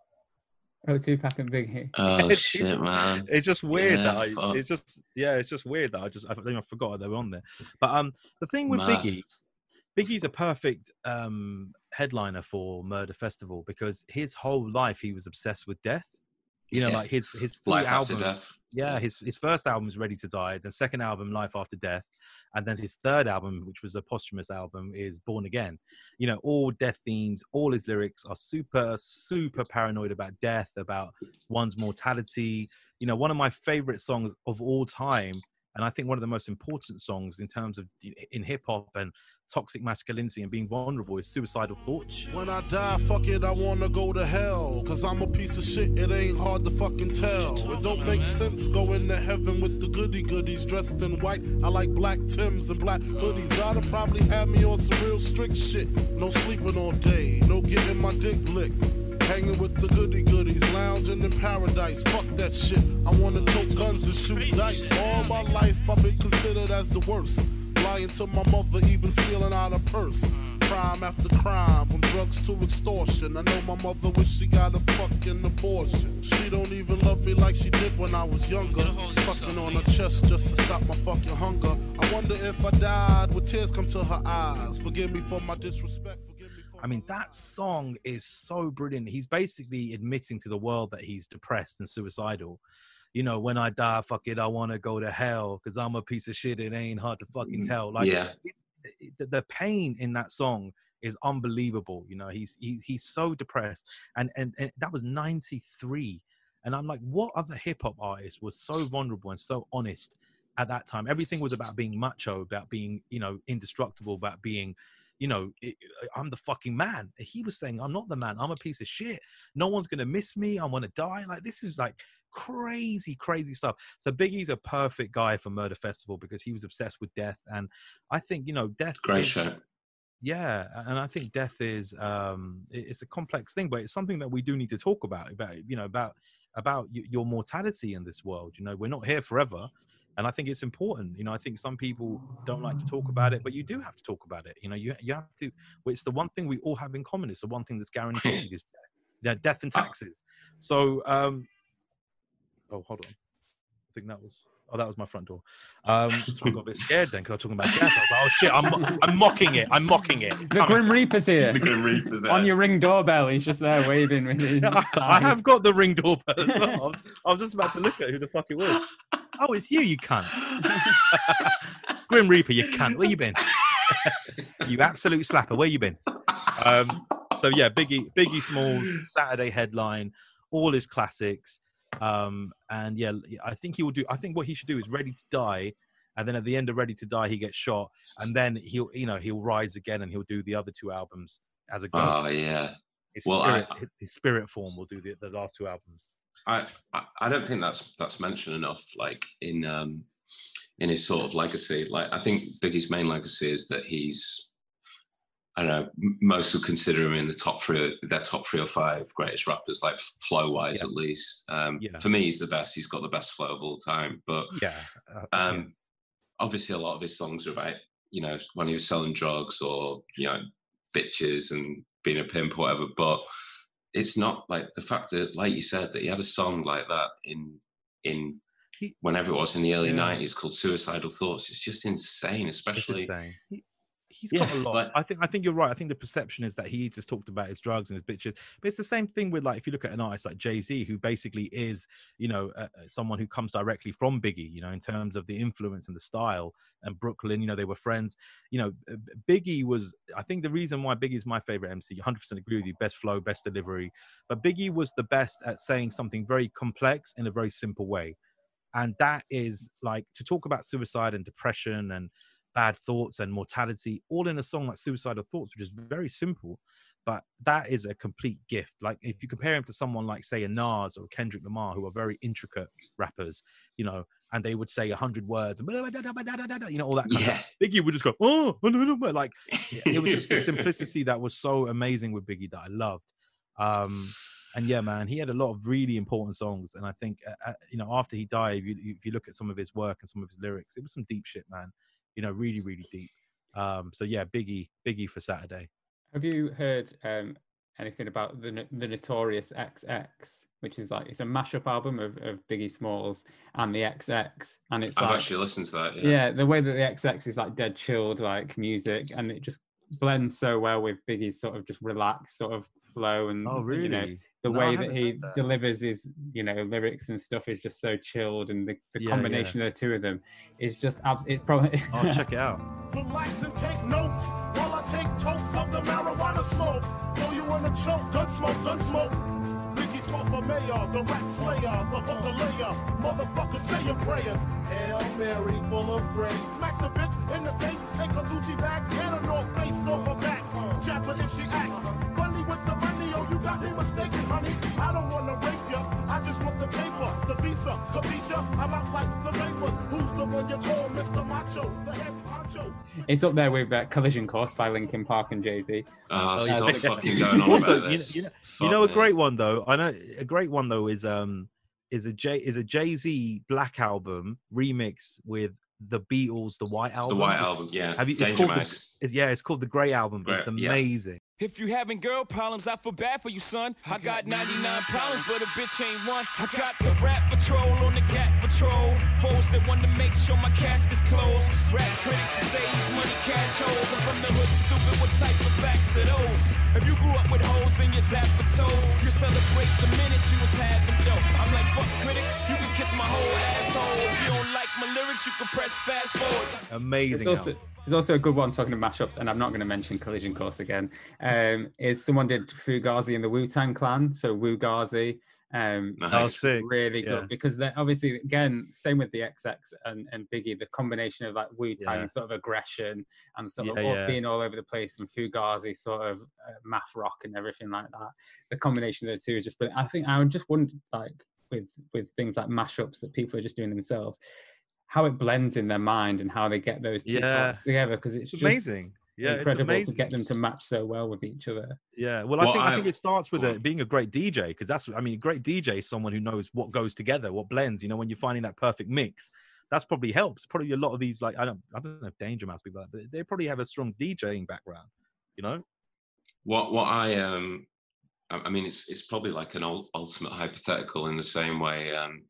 Oh, Tupac and Biggie. Oh shit, man. It's just weird Yeah, that I. fuck. It's just yeah, it's just weird that I just I, think I forgot they were on there. But um, the thing with Mad. Biggie, Biggie's a perfect um headliner for Murder Festival because his whole life he was obsessed with death. You know, Yeah. like his his three Life after albums. death. Yeah, his his first album is Ready to Die. The second album, Life After Death, and then his third album, which was a posthumous album, is Born Again. You know, all death themes. All his lyrics are super super paranoid about death, about one's mortality. you know, one of my favorite songs of all time, and I think one of the most important songs in terms of in hip hop and toxic masculinity and being vulnerable is suicidal thoughts. When I die, fuck it, I wanna go to hell. Cause I'm a piece of shit, it ain't hard to fucking tell. It don't make sense going to heaven with the goody goodies dressed in white. I like black Tims and black hoodies. Gotta probably have me on some real strict shit. No sleeping all day, no getting my dick licked. Hanging with the goody goodies, lounging in paradise. Fuck that shit. I wanna tote guns and shoot dice. All my life I've been considered as the worst. Lying to my mother, even stealing out a purse. Crime after crime, from drugs to extortion. I know my mother wish she got a fucking abortion. She don't even love me like she did when I was younger. Sucking on her chest just to stop my fucking hunger. I wonder if I died, would tears come to her eyes? Forgive me for my disrespect. Forgive me for I mean, that song is so brilliant. He's basically admitting to the world that he's depressed and suicidal. You know, when I die, fuck it, I want to go to hell because I'm a piece of shit. It ain't hard to fucking mm, tell. Like, yeah. the, the pain in that song is unbelievable. You know, he's he, he's so depressed, and, and and that was '93, and I'm like, what other hip hop artist was so vulnerable and so honest at that time? Everything was about being macho, about being you know indestructible, about being you know, it, I'm the fucking man. He was saying, I'm not the man. I'm a piece of shit. No one's gonna miss me. I'm gonna die. Like this is like crazy, crazy stuff. So Biggie's a perfect guy for Murder Festival because he was obsessed with death, and I think you know, death. Great is- show. yeah and i think death is um it's a complex thing but it's something that we do need to talk about about you know about about your mortality in this world you know we're not here forever and i think it's important you know i think some people don't like to talk about it but you do have to talk about it you know you, you have to well, it's the one thing we all have in common it's the one thing that's guaranteed is death, yeah, death and taxes so um oh hold on i think that was Oh, that was my front door. Um, so I got a bit scared then because I was talking about death. I was like, "Oh shit, I'm, I'm mocking it. I'm mocking it." The Grim Reaper's here. The Grim Reaper's here. On your ring doorbell, he's just there waving with his I, I have got the ring doorbell as well. I was, I was just about to look at who the fuck it was. Oh, it's you, you cunt. Grim Reaper, you cunt. Where you been? you absolute slapper. Where you been? Um, so yeah, Biggie, Biggie Smalls, Saturday headline, all his classics. Um, and yeah, I think he will do. I think what he should do is Ready to Die, and then at the end of Ready to Die, he gets shot, and then he'll, you know, he'll rise again, and he'll do the other two albums as a ghost. Oh yeah. his, well, I- spirit, his spirit form will do the, the last two albums. I, I don't think that's that's mentioned enough. Like in um in his sort of legacy. Like I think Biggie's main legacy is that he's I don't know. Most would consider him in the top three, their top three or five greatest rappers, like flow wise Yeah. at least. Um, Yeah. For me, he's the best. He's got the best flow of all time. But Yeah. uh, um, obviously, a lot of his songs are about you know when he was selling drugs or you know bitches and being a pimp or whatever. But it's not like the fact that, like you said, that he had a song like that in in whenever it was in the early Yeah. nineties called "Suicidal Thoughts." It's just insane, It's especially. insane. He, he's Yeah, got a lot. like- I think. I think you're right. I think the perception is that he just talked about his drugs and his bitches. But it's the same thing with like if you look at an artist like Jay Z, who basically is, you know, uh, someone who comes directly from Biggie. You know, in terms of the influence and the style. And Brooklyn, you know, they were friends. You know, Biggie was. I think the reason why Biggie's my favorite MC. 100% agree with you. Best flow, best delivery. But Biggie was the best at saying something very complex in a very simple way. And that is like to talk about suicide and depression and bad thoughts and mortality all in a song like suicidal thoughts which is very simple but that is a complete gift. Like if you compare him to someone like say a nas or kendrick lamar who are very intricate rappers you know and they would say a hundred words you know all that kind Yeah, of biggie would just go oh no, no, no," like it was just the simplicity that was so amazing with biggie that i loved. Um and yeah man he had a lot of really important songs and i think uh, uh, you know after he died if you, if you look at some of his work and some of his lyrics it was some deep shit man you know really really deep um so yeah biggie biggie for saturday Have you heard um, anything about the the Notorious XX, which is like it's a mashup album of, of Biggie Smalls and the XX, and it's I've like actually listened to that. yeah. Yeah, the way that the XX is like dead chilled like music, and it just blends so well with Biggie's sort of just relaxed sort of flow oh, and you know the No, way that he that. delivers his you know lyrics and stuff is just so chilled, and the, the Yeah, yeah. combination of the two of them is just abs- it's probably i'll check it out Relax and take notes while I take totes of the marijuana smoke. Throw you in a choke, gun smoke, gun smoke. Biggie Smalls for mayor, the rap slayer, the hooker layer. Motherfucker, say your prayers. Hail Mary, full of grace. Smack the bitch in the face, take a Gucci bag and a North Face off her back. Jab her if she act. Funny with the money, you got me mistaken, honey. I don't wanna rape ya, I just want the paper, the visa, Capisha. I'm out like the vapors. Who's the one you call Mr. Macho, the head honcho? It's up there with uh, Collision Course by Linkin Park and Jay Z. Oh, stop fucking going on also, about you, this. you know, you know a great one though. I know a great one though is um is a J is a Jay Z Black album remix with the Beatles, the White album. The. White Album, yeah. Have you? It's Danger called the, Mouse. It's, yeah, it's called the Grey Album. Grey- it's yeah. amazing. If you having girl problems, I feel bad for you, son. I got 99 problems, but a bitch ain't one. I got the rap patrol on the gap patrol. Foes that want to make sure my casket's closed. Rap critics to say he's money cash holes. I'm from the hood, stupid. What type of facts are those? If you grew up with hoes in your zapper toes, you celebrate the minute you was having dope. I'm like, fuck critics, you can kiss my whole asshole. If you don't like my lyrics, you can press fast forward. Amazing. There's also, album. there's also a good one talking to mashups, and I'm not going to mention Collision Course again. Um, is someone did Fugazi and the Wu Tang Clan, so Wu Gazi. Um, Nice. Oh, it's sick. really Yeah. good because they're obviously again same with the XX and, and Biggie, the combination of like Wu Tang Yeah. sort of aggression and sort of Yeah, all, yeah. being all over the place and Fugazi sort of uh, math rock and everything like that. The combination of the two is just. But I think I would just wonder like with with things like mashups that people are just doing themselves, how it blends in their mind and how they get those two Yeah. parts together because it's, It's just amazing. Yeah, it's incredible amazing. to get them to match so well with each other. Yeah, well, I Well, think I, I- think it starts with go a, on. being a great DJ because that's I mean, a great DJ is someone who knows what goes together, what blends. You know, when you're finding that perfect mix, that's probably helps. Probably a lot of these like I don't I don't know if Danger Mouse people, like but they probably have a strong DJing background. You know, What what I um I I mean it's it's probably like an ultimate hypothetical in the same way um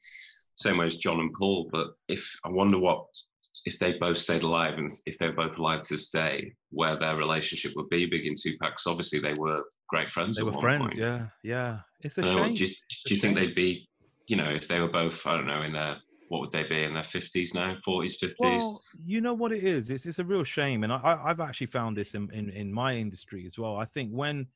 same way as John and Paul, but if I wonder what if they both stayed alive and if they're both alive to stay, where their relationship would be. Big in Tupac, 'cause obviously they were great friends. they were friends. point. Yeah, yeah. It's a Uh, shame. do you, do you think they'd be, you know, if they were both, I don't know, in their what would they be in their fifties now, forties, fifties? Well, you know what it is. It's it's a real shame, and I, I I've actually found this in, in in my industry as well. I think when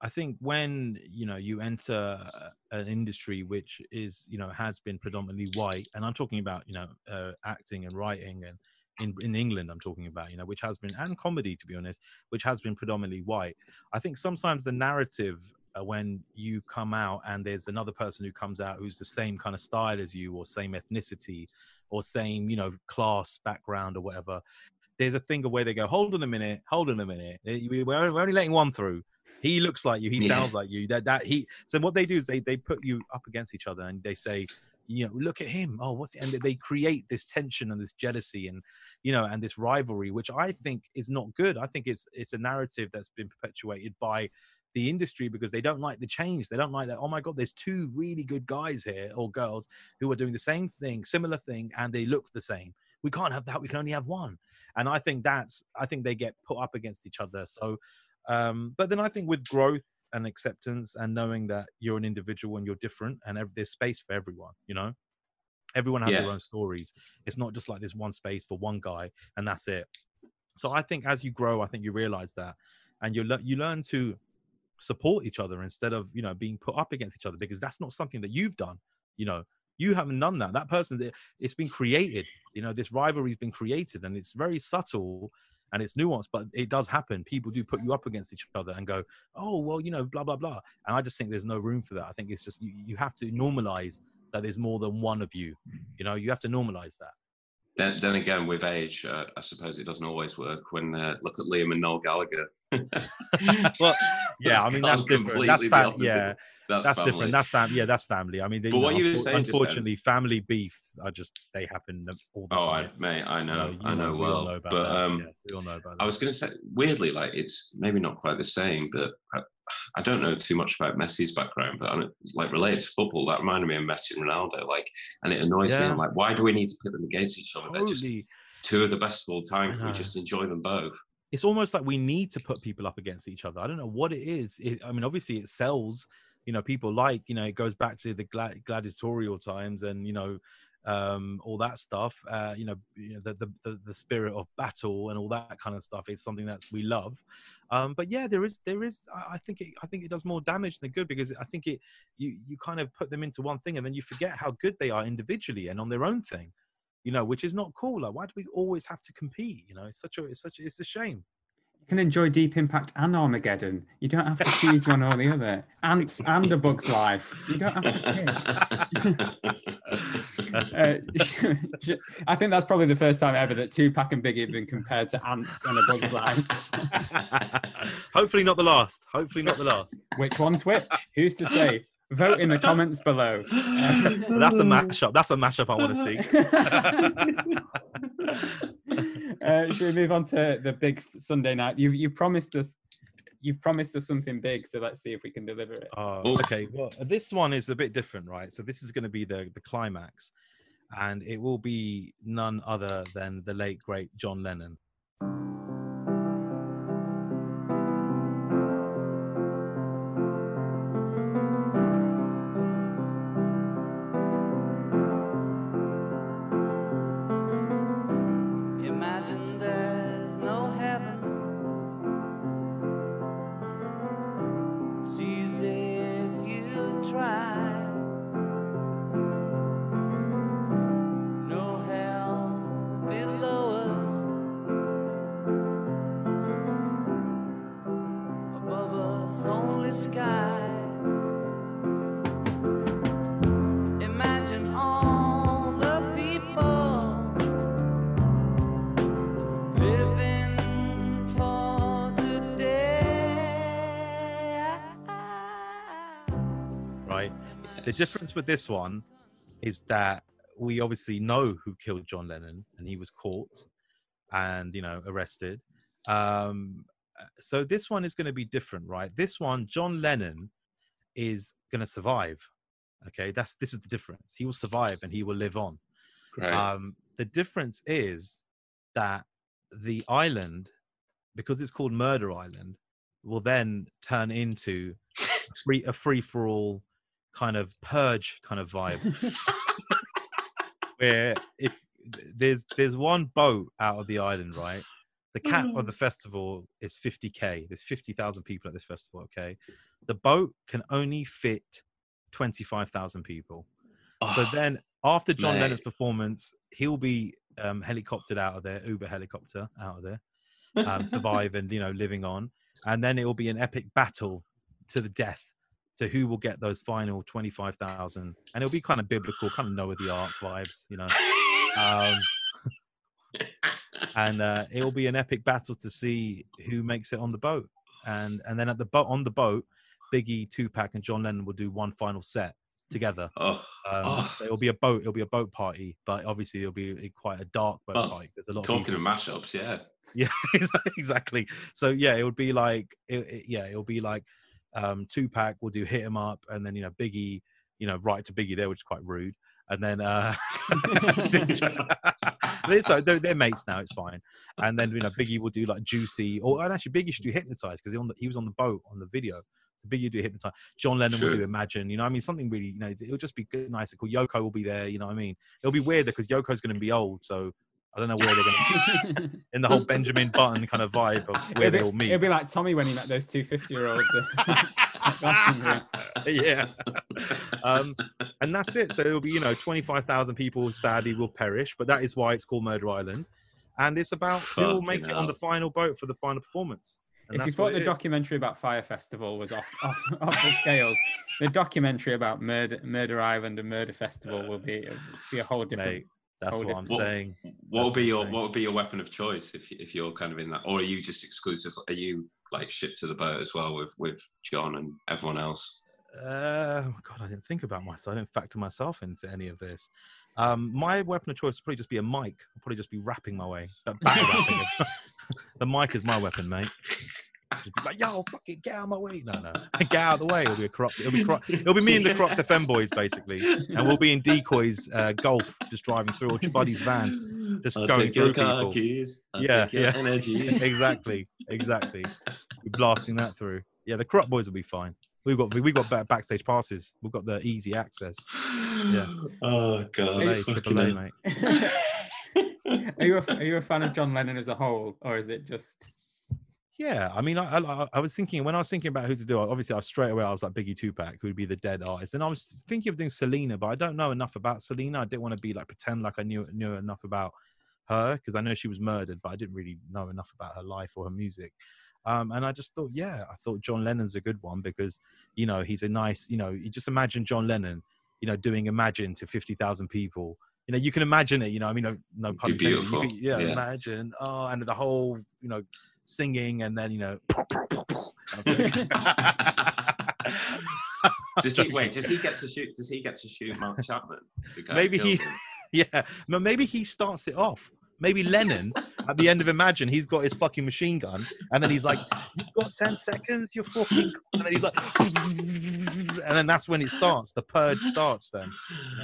I think when you know you enter an industry which is you know has been predominantly white, and I'm talking about you know uh, acting and writing and in in England I'm talking about you know which has been and comedy to be honest, which has been predominantly white. I think sometimes the narrative uh, when you come out and there's another person who comes out who's the same kind of style as you or same ethnicity or same you know class background or whatever there's a thing of where they go hold on a minute hold on a minute eh, we- we're only, letting one through he looks like you he Yeah. sounds like you that that he so what they do is they they put you up against each other and they say you know look at him oh what's the and they create this tension and this jealousy and you know and this rivalry which i think is not good i think it's it's a narrative that's been perpetuated by the industry because they don't like the change. They don't like that. Oh my God, there's two really good guys here or girls who are doing the same thing, similar thing, and they look the same. We can't have that. We can only have one. And I think that's, I think they get put up against each other. So, um, but then I think with growth and acceptance and knowing that you're an individual and you're different and ev- there's space for everyone, you know, everyone has their own stories. It's not just like there's one space for one guy and that's it. So I think as you grow, I think you realize that, and you learn you learn to support each other instead of you know being put up against each other because that's not something that you've done. You know, you haven't done that. That person, it- it's been created. You know, this rivalry's been created, and it's very subtle and it's nuanced, but it does happen. People do put you up against each other and go, "Oh, well, you know, blah blah blah." And I just think there's no room for that. I think it's just you, you have to normalize that there's more than one of you. You know, you have to normalize that. Then, then again, with age, uh, I suppose it doesn't always work. When uh, look at Liam and Noel Gallagher. well, yeah, I mean that's different. That's the yeah, that's, that's different. That's fam. Yeah, that's family. I mean, they, But what know, you were saying unfortunately, family beefs are just they happen all the time. Oh, I, mate, I know, you I know we all well. know about but that. um, yeah, we all know about I that. was going to say, weirdly, like it's maybe not quite the same, but I, I don't know too much about Messi's background, but I'm, like related to football, that reminded me of Messi and Ronaldo. Like, and it annoys me. I'm like, why do we need to pit them against each other? They're just two of the best of all time. We just enjoy them both. It's almost like we need to put people up against each other. I don't know what it is. It, I mean, obviously it sells. You know, people like. You know, it goes back to the gla- gladiatorial times, and you know, um, all that stuff. Uh, you know, you know the, the the spirit of battle and all that kind of stuff is something that's we love. Um, but yeah, there is there is I I think it I think it does more damage than good because I think it you you kind of put them into one thing and then you forget how good they are individually and on their own thing. You know, which is not cool. Like, why do we always have to compete? You know, it's such a it's such a, it's a shame. Can enjoy Deep Impact and Armageddon. You don't have to choose one or the other. Ants and A Bug's Life. You don't have to pick. Uh, I think that's probably the first time ever that Tupac and Biggie have been compared to ants and A Bug's Life. Hopefully not the last. Hopefully not the last. Which one's which? Who's to say? Vote in the comments below. Um, That's a mashup. That's a mashup I want to see. Uh, should we move on to the big Sunday night? You've you promised us. You've promised us something big, so let's see if we can deliver it. Oh, okay. Well, this one is a bit different, right? So this is going to be the the climax, and it will be none other than the late great John Lennon. With this one is that we obviously know who killed John Lennon, and he was caught and you know arrested. Um, so this one is going to be different, right? This one, John Lennon is going to survive. Okay, that's this is the difference. He will survive and he will live on. Great. Um, the difference is that the island, because it's called Murder Island, will then turn into a free for all kind of purge kind of vibe, where if there's there's one boat out of the island, right? The cap of the festival is 50k. There's 50,000 people at this festival. Okay, the boat can only fit 25,000 people. So Oh, then, after John mate. Lennon's performance, he'll be um, helicoptered out of there, Uber helicopter out of there, um, survive and you know living on, and then it will be an epic battle to the death to who will get those final twenty five thousand, and it'll be kind of biblical, kind of Noah the Ark vibes, you know. Um, and uh, it will be an epic battle to see who makes it on the boat, and and then at the boat on the boat, Biggie, Tupac, and John Lennon will do one final set together. oh, Um, Oh. so it'll be a boat. It'll be a boat party, but obviously it'll be quite a dark boat Well, party. There's a lot. talking of of mashups, yeah. Yeah, exactly. So yeah, it would be like, it, it- yeah, it'll be like um, Tupac will do hit him up, and then you know Biggie, you know, right to Biggie there, which is quite rude. And then uh, diss track. But it's like, they're, they're mates now. It's fine. And then you know Biggie will do like Juicy, or and actually Biggie should do Hypnotize because he, on the- he was on the boat on the video. So Biggie will do Hypnotize. John Lennon will True. do Imagine. You know, I mean, something really. You know, it'll just be good, nice and cool. Yoko will be there. You know, what I mean, it'll be weird because Yoko's going to be old, so I don't know where they're going to be in the whole Benjamin Button kind of vibe of where it'll, they be, all meet. it'll be like Tommy when he met those two 50 year olds. yeah. Um, and that's it. So it'll be, you know, 25,000 people sadly will perish, but that is why it's called Murder Island. And it's about who will make Fucking it on the final boat for the final performance. And if you that's thought the it is. documentary about Fire Festival was off, off, off the scales, the documentary about Murder Murder Island and Murder Festival will be be a whole different. Mate, that's what I'm What- saying. What would be what your saying. what would be your weapon of choice if if you're kind of in that, or are you just exclusive? Are you like shipped to the boat as well with with John and everyone else? Uh, God, I didn't think about myself. I didn't factor myself into any of this. Um, my weapon of choice would probably just be a mic. I'll probably just be rapping my way. But battle rapping. the mic is my weapon, mate. Just be like, yo, fuck it, get out of my way. No, no, get out of the way. It'll be a corrupt. It'll be corrupt. It'll be me and the Kurupt FM boys basically, and we'll be in decoys, uh, golf, just driving through or your Buddy's van, just I'll going take your through car people. keys. I'll Yeah, take your yeah. energy. exactly, exactly. Be blasting that through. Yeah, the Kurupt boys will be fine. We've got we've got ba- backstage passes. We've got the easy access. Yeah. Oh god. Hey, fucking triple A, mate. are you a, are you a fan of John Lennon as a whole, or is it just? Yeah, I mean, I, I I was thinking when I was thinking about who to do. Obviously, I straight away I was like Biggie Tupac, who would be the dead artist, and I was thinking of doing Selena, but I don't know enough about Selena. I didn't want to be like pretend like I knew knew enough about her because I know she was murdered, but I didn't really know enough about her life or her music. Um, and I just thought, yeah, I thought John Lennon's a good one because you know he's a nice, you know, you just imagine John Lennon, you know, doing Imagine to fifty thousand people. You know, you can imagine it. You know, I mean, no, no pun Be beautiful, could- yeah, yeah. imagine. Oh, and the whole, you know, singing and then you know. does he wait? Does he get to shoot? Does he get to shoot Mark Chapman? the guy who Maybe he, him? yeah, no, maybe he starts it off. Maybe Lennon at the end of Imagine, he's got his fucking machine gun, and then he's like, "You've got ten seconds, you're fucking," and then he's like, and then that's when it starts. The purge starts. Then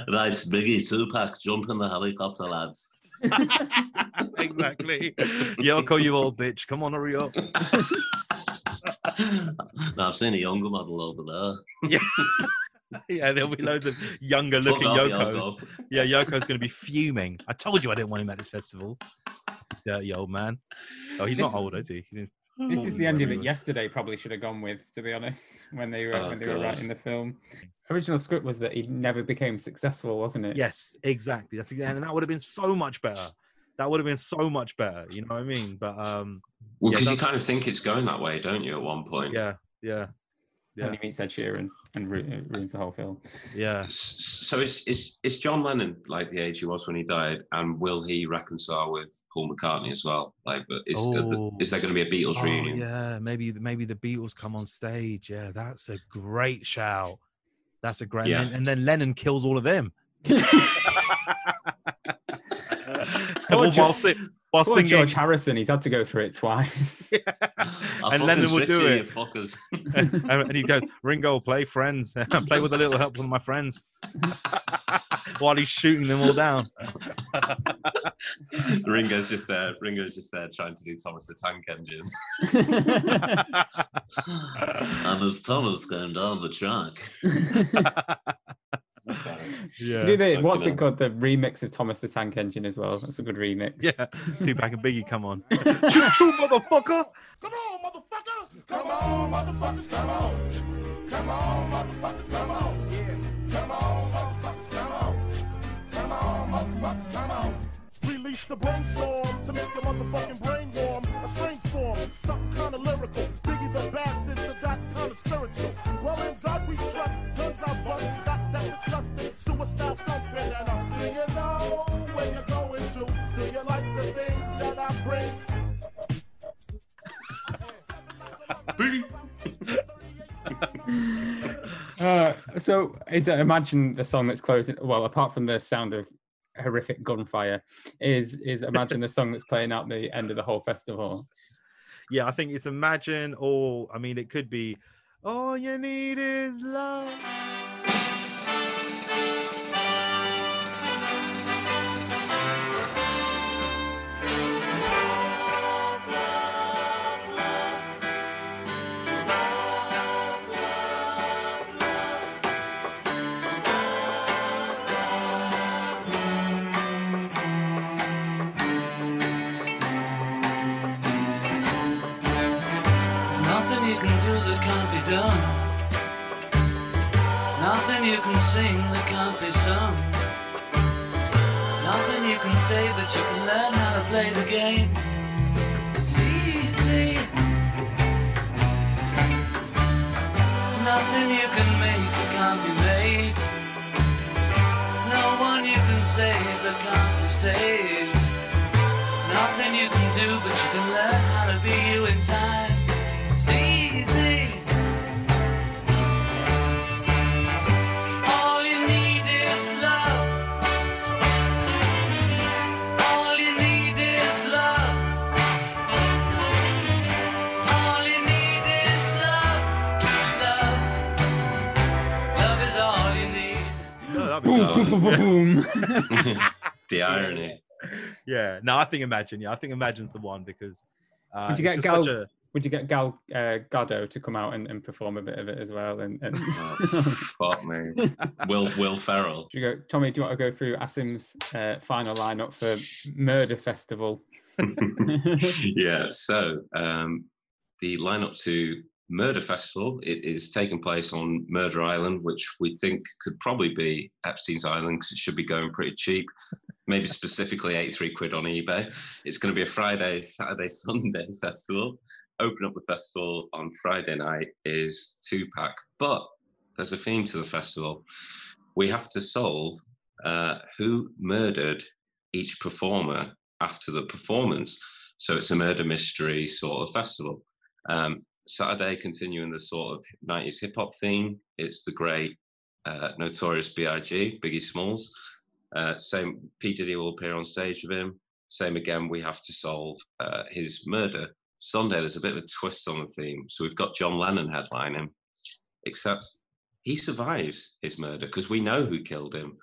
Right, Biggie Tupac, jump in the helicopter, lads. exactly. Yoko, you old bitch, come on, hurry up. now, I've seen a younger model over there. Yeah, there'll be loads of younger looking off, Yokos. Yoko. Yeah, Yoko's going to be fuming. I told you I didn't want him at this festival. Dirty old man. Oh, he's This- not old, is he? He's in This is the ending whatever he that yesterday probably should have gone with, to be honest, when they were Oh, when they were writing the film. Original script was that he never became successful, wasn't it? Yes, exactly. That's and that would have been so much better. That would have been so much better. You know what I mean? But um, Well, yeah, because you kind of think it's going that way, don't you? At one point. yeah, yeah, And yeah, he meets Ed Sheeran and ru- uh, ruins the whole film. yeah. So is is is John Lennon like the age he was when he died, and will he reconcile with Paul McCartney as well? Like, but is are the- Oh. is there going to be a Beatles Oh, reunion? yeah, maybe maybe the Beatles come on stage. Yeah, that's a great shout. That's a great. Yeah. And, and then Lennon kills all of them. Poor while, George- si- while Poor singing, George Harrison, he's had to go through it twice. I'll and Lennon will switch do you, you it. fuckers. and, and he goes, Ringo, will play friends, play with a little help from my friends, while he's shooting them all down. Ringo's just there. Ringo's just there trying to do Thomas the Tank Engine. and there's Thomas came down the track. Yeah, Do the, what's it called? The remix of Thomas the Tank Engine as well. That's a good remix. yeah. Tupac and Biggie, come on, choo choo, motherfucker. Come on, motherfucker! Come on, motherfuckers, come on! Come on, motherfuckers, come on! Yeah. Come on, motherfuckers, come on! Come on, motherfuckers, come on! Release the brainstorm to make your motherfucking brain warm. A strange form, something kinda lyrical. Biggie the bastard, so that's kinda spiritual. Well, in God we trust, disgusting, suicide thumping. And uh, do you know where you're going to? Do you like the things that I bring? Uh, so is it imagine the song that's closing? Well, apart from the sound of horrific gunfire, is is imagine the song that's playing out the end of the whole festival? Yeah, I think it's Imagine, or I mean, it could be All You Need Is Love. But you can learn how to play the game. It's easy. Nothing you can make that can't be made. No one you can save that can't be saved. Boom, the irony. yeah, no, I think Imagine. Yeah, I think Imagine's the one because uh, Would you get just Gal- a would you get Gal uh, Gadot to come out and, and perform a bit of it as well? And, and Oh, fuck me. Will Will Ferrell. Do you go, Tommy? Do you want to go through Asim's uh, final lineup for Murder Festival? yeah, so um, the lineup to Murder Festival it is taking place on Murder Island, which we think could probably be Epstein's Island because it should be going pretty cheap. Maybe specifically 83 quid on eBay. It's going to be a Friday, Saturday, Sunday festival. Open up the festival on Friday night is two pack, but there's a theme to the festival. We have to solve uh, who murdered each performer after the performance. So it's a murder mystery sort of festival. Um, Saturday, continuing the sort of 90s hip hop theme, it's the great uh, Notorious B.I.G., Biggie Smalls. Uh, same, P. Diddy will appear on stage with him. Same again, we have to solve uh, his murder. Sunday, there's a bit of a twist on the theme. So we've got John Lennon headlining, except he survives his murder because we know who killed him.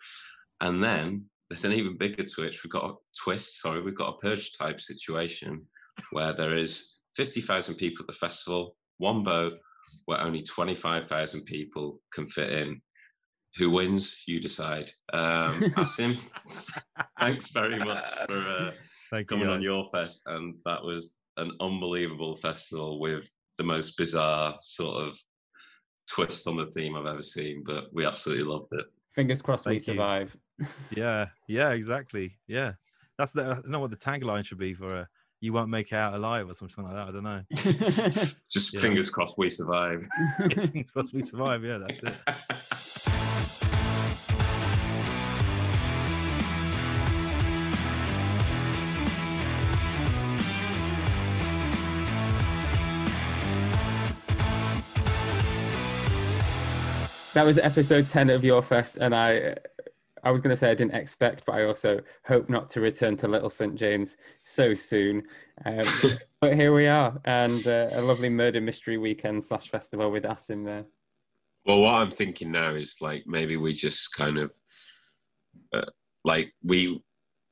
And then there's an even bigger twist. We've got a twist, sorry, we've got a purge type situation where there is 50,000 people at the festival, one boat where only 25,000 people can fit in. Who wins? You decide. Um, Asim, thanks very much for uh, Thank you. coming on your fest, and that was an unbelievable festival with the most bizarre sort of twist on the theme I've ever seen. But we absolutely loved it. Fingers crossed we Thank you. survive. Yeah, yeah, exactly. Yeah, that's the. I don't know what the tagline should be for a. You won't make it out alive or something like that. I don't know. Just Yeah. fingers crossed we survive. Fingers crossed we survive. Yeah, that's it. that was episode 10 of your fest and i i was going to say i didn't expect but i also hope not to return to little st james so soon um, but here we are and uh, a lovely murder mystery weekend slash festival with us in there Well, what I'm thinking now is like maybe we just kind of uh, like we,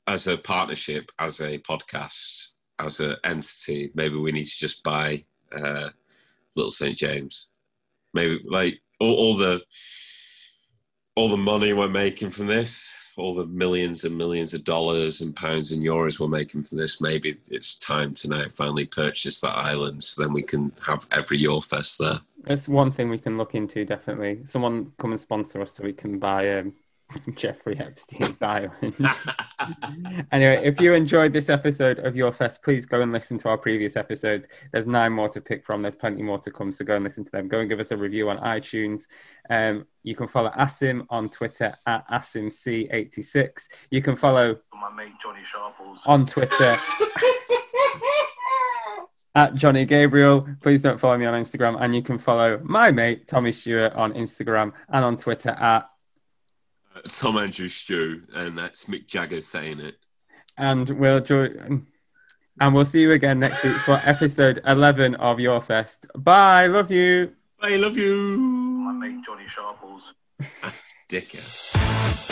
as a partnership, as a podcast, as an entity, maybe we need to just buy uh, Little St James. Maybe like all, all the all the money we're making from this, all the millions and millions of dollars and pounds and euros we're making from this. Maybe it's time to now finally purchase that island, so then we can have every Your Fest there. that's one thing we can look into definitely someone come and sponsor us so we can buy um, jeffrey epstein's island anyway, if you enjoyed this episode of Your Fest, please go and listen to our previous episodes. There's nine more to pick from. There's plenty more to come, so go and listen to them. Go and give us a review on iTunes. Um, you can follow Asim on Twitter at AsimC86. You can follow My mate Johnny Sharples. on Twitter at Johnny Gabriel. Please don't follow me on Instagram. And you can follow my mate Tommy Stewart on Instagram and on Twitter at Tom Andrew Stew, and that's Mick Jagger saying it. and we'll join and we'll see you again next week for episode 11 of your fest bye love you I love you. My mate Johnny Sharples. Ah, dickhead.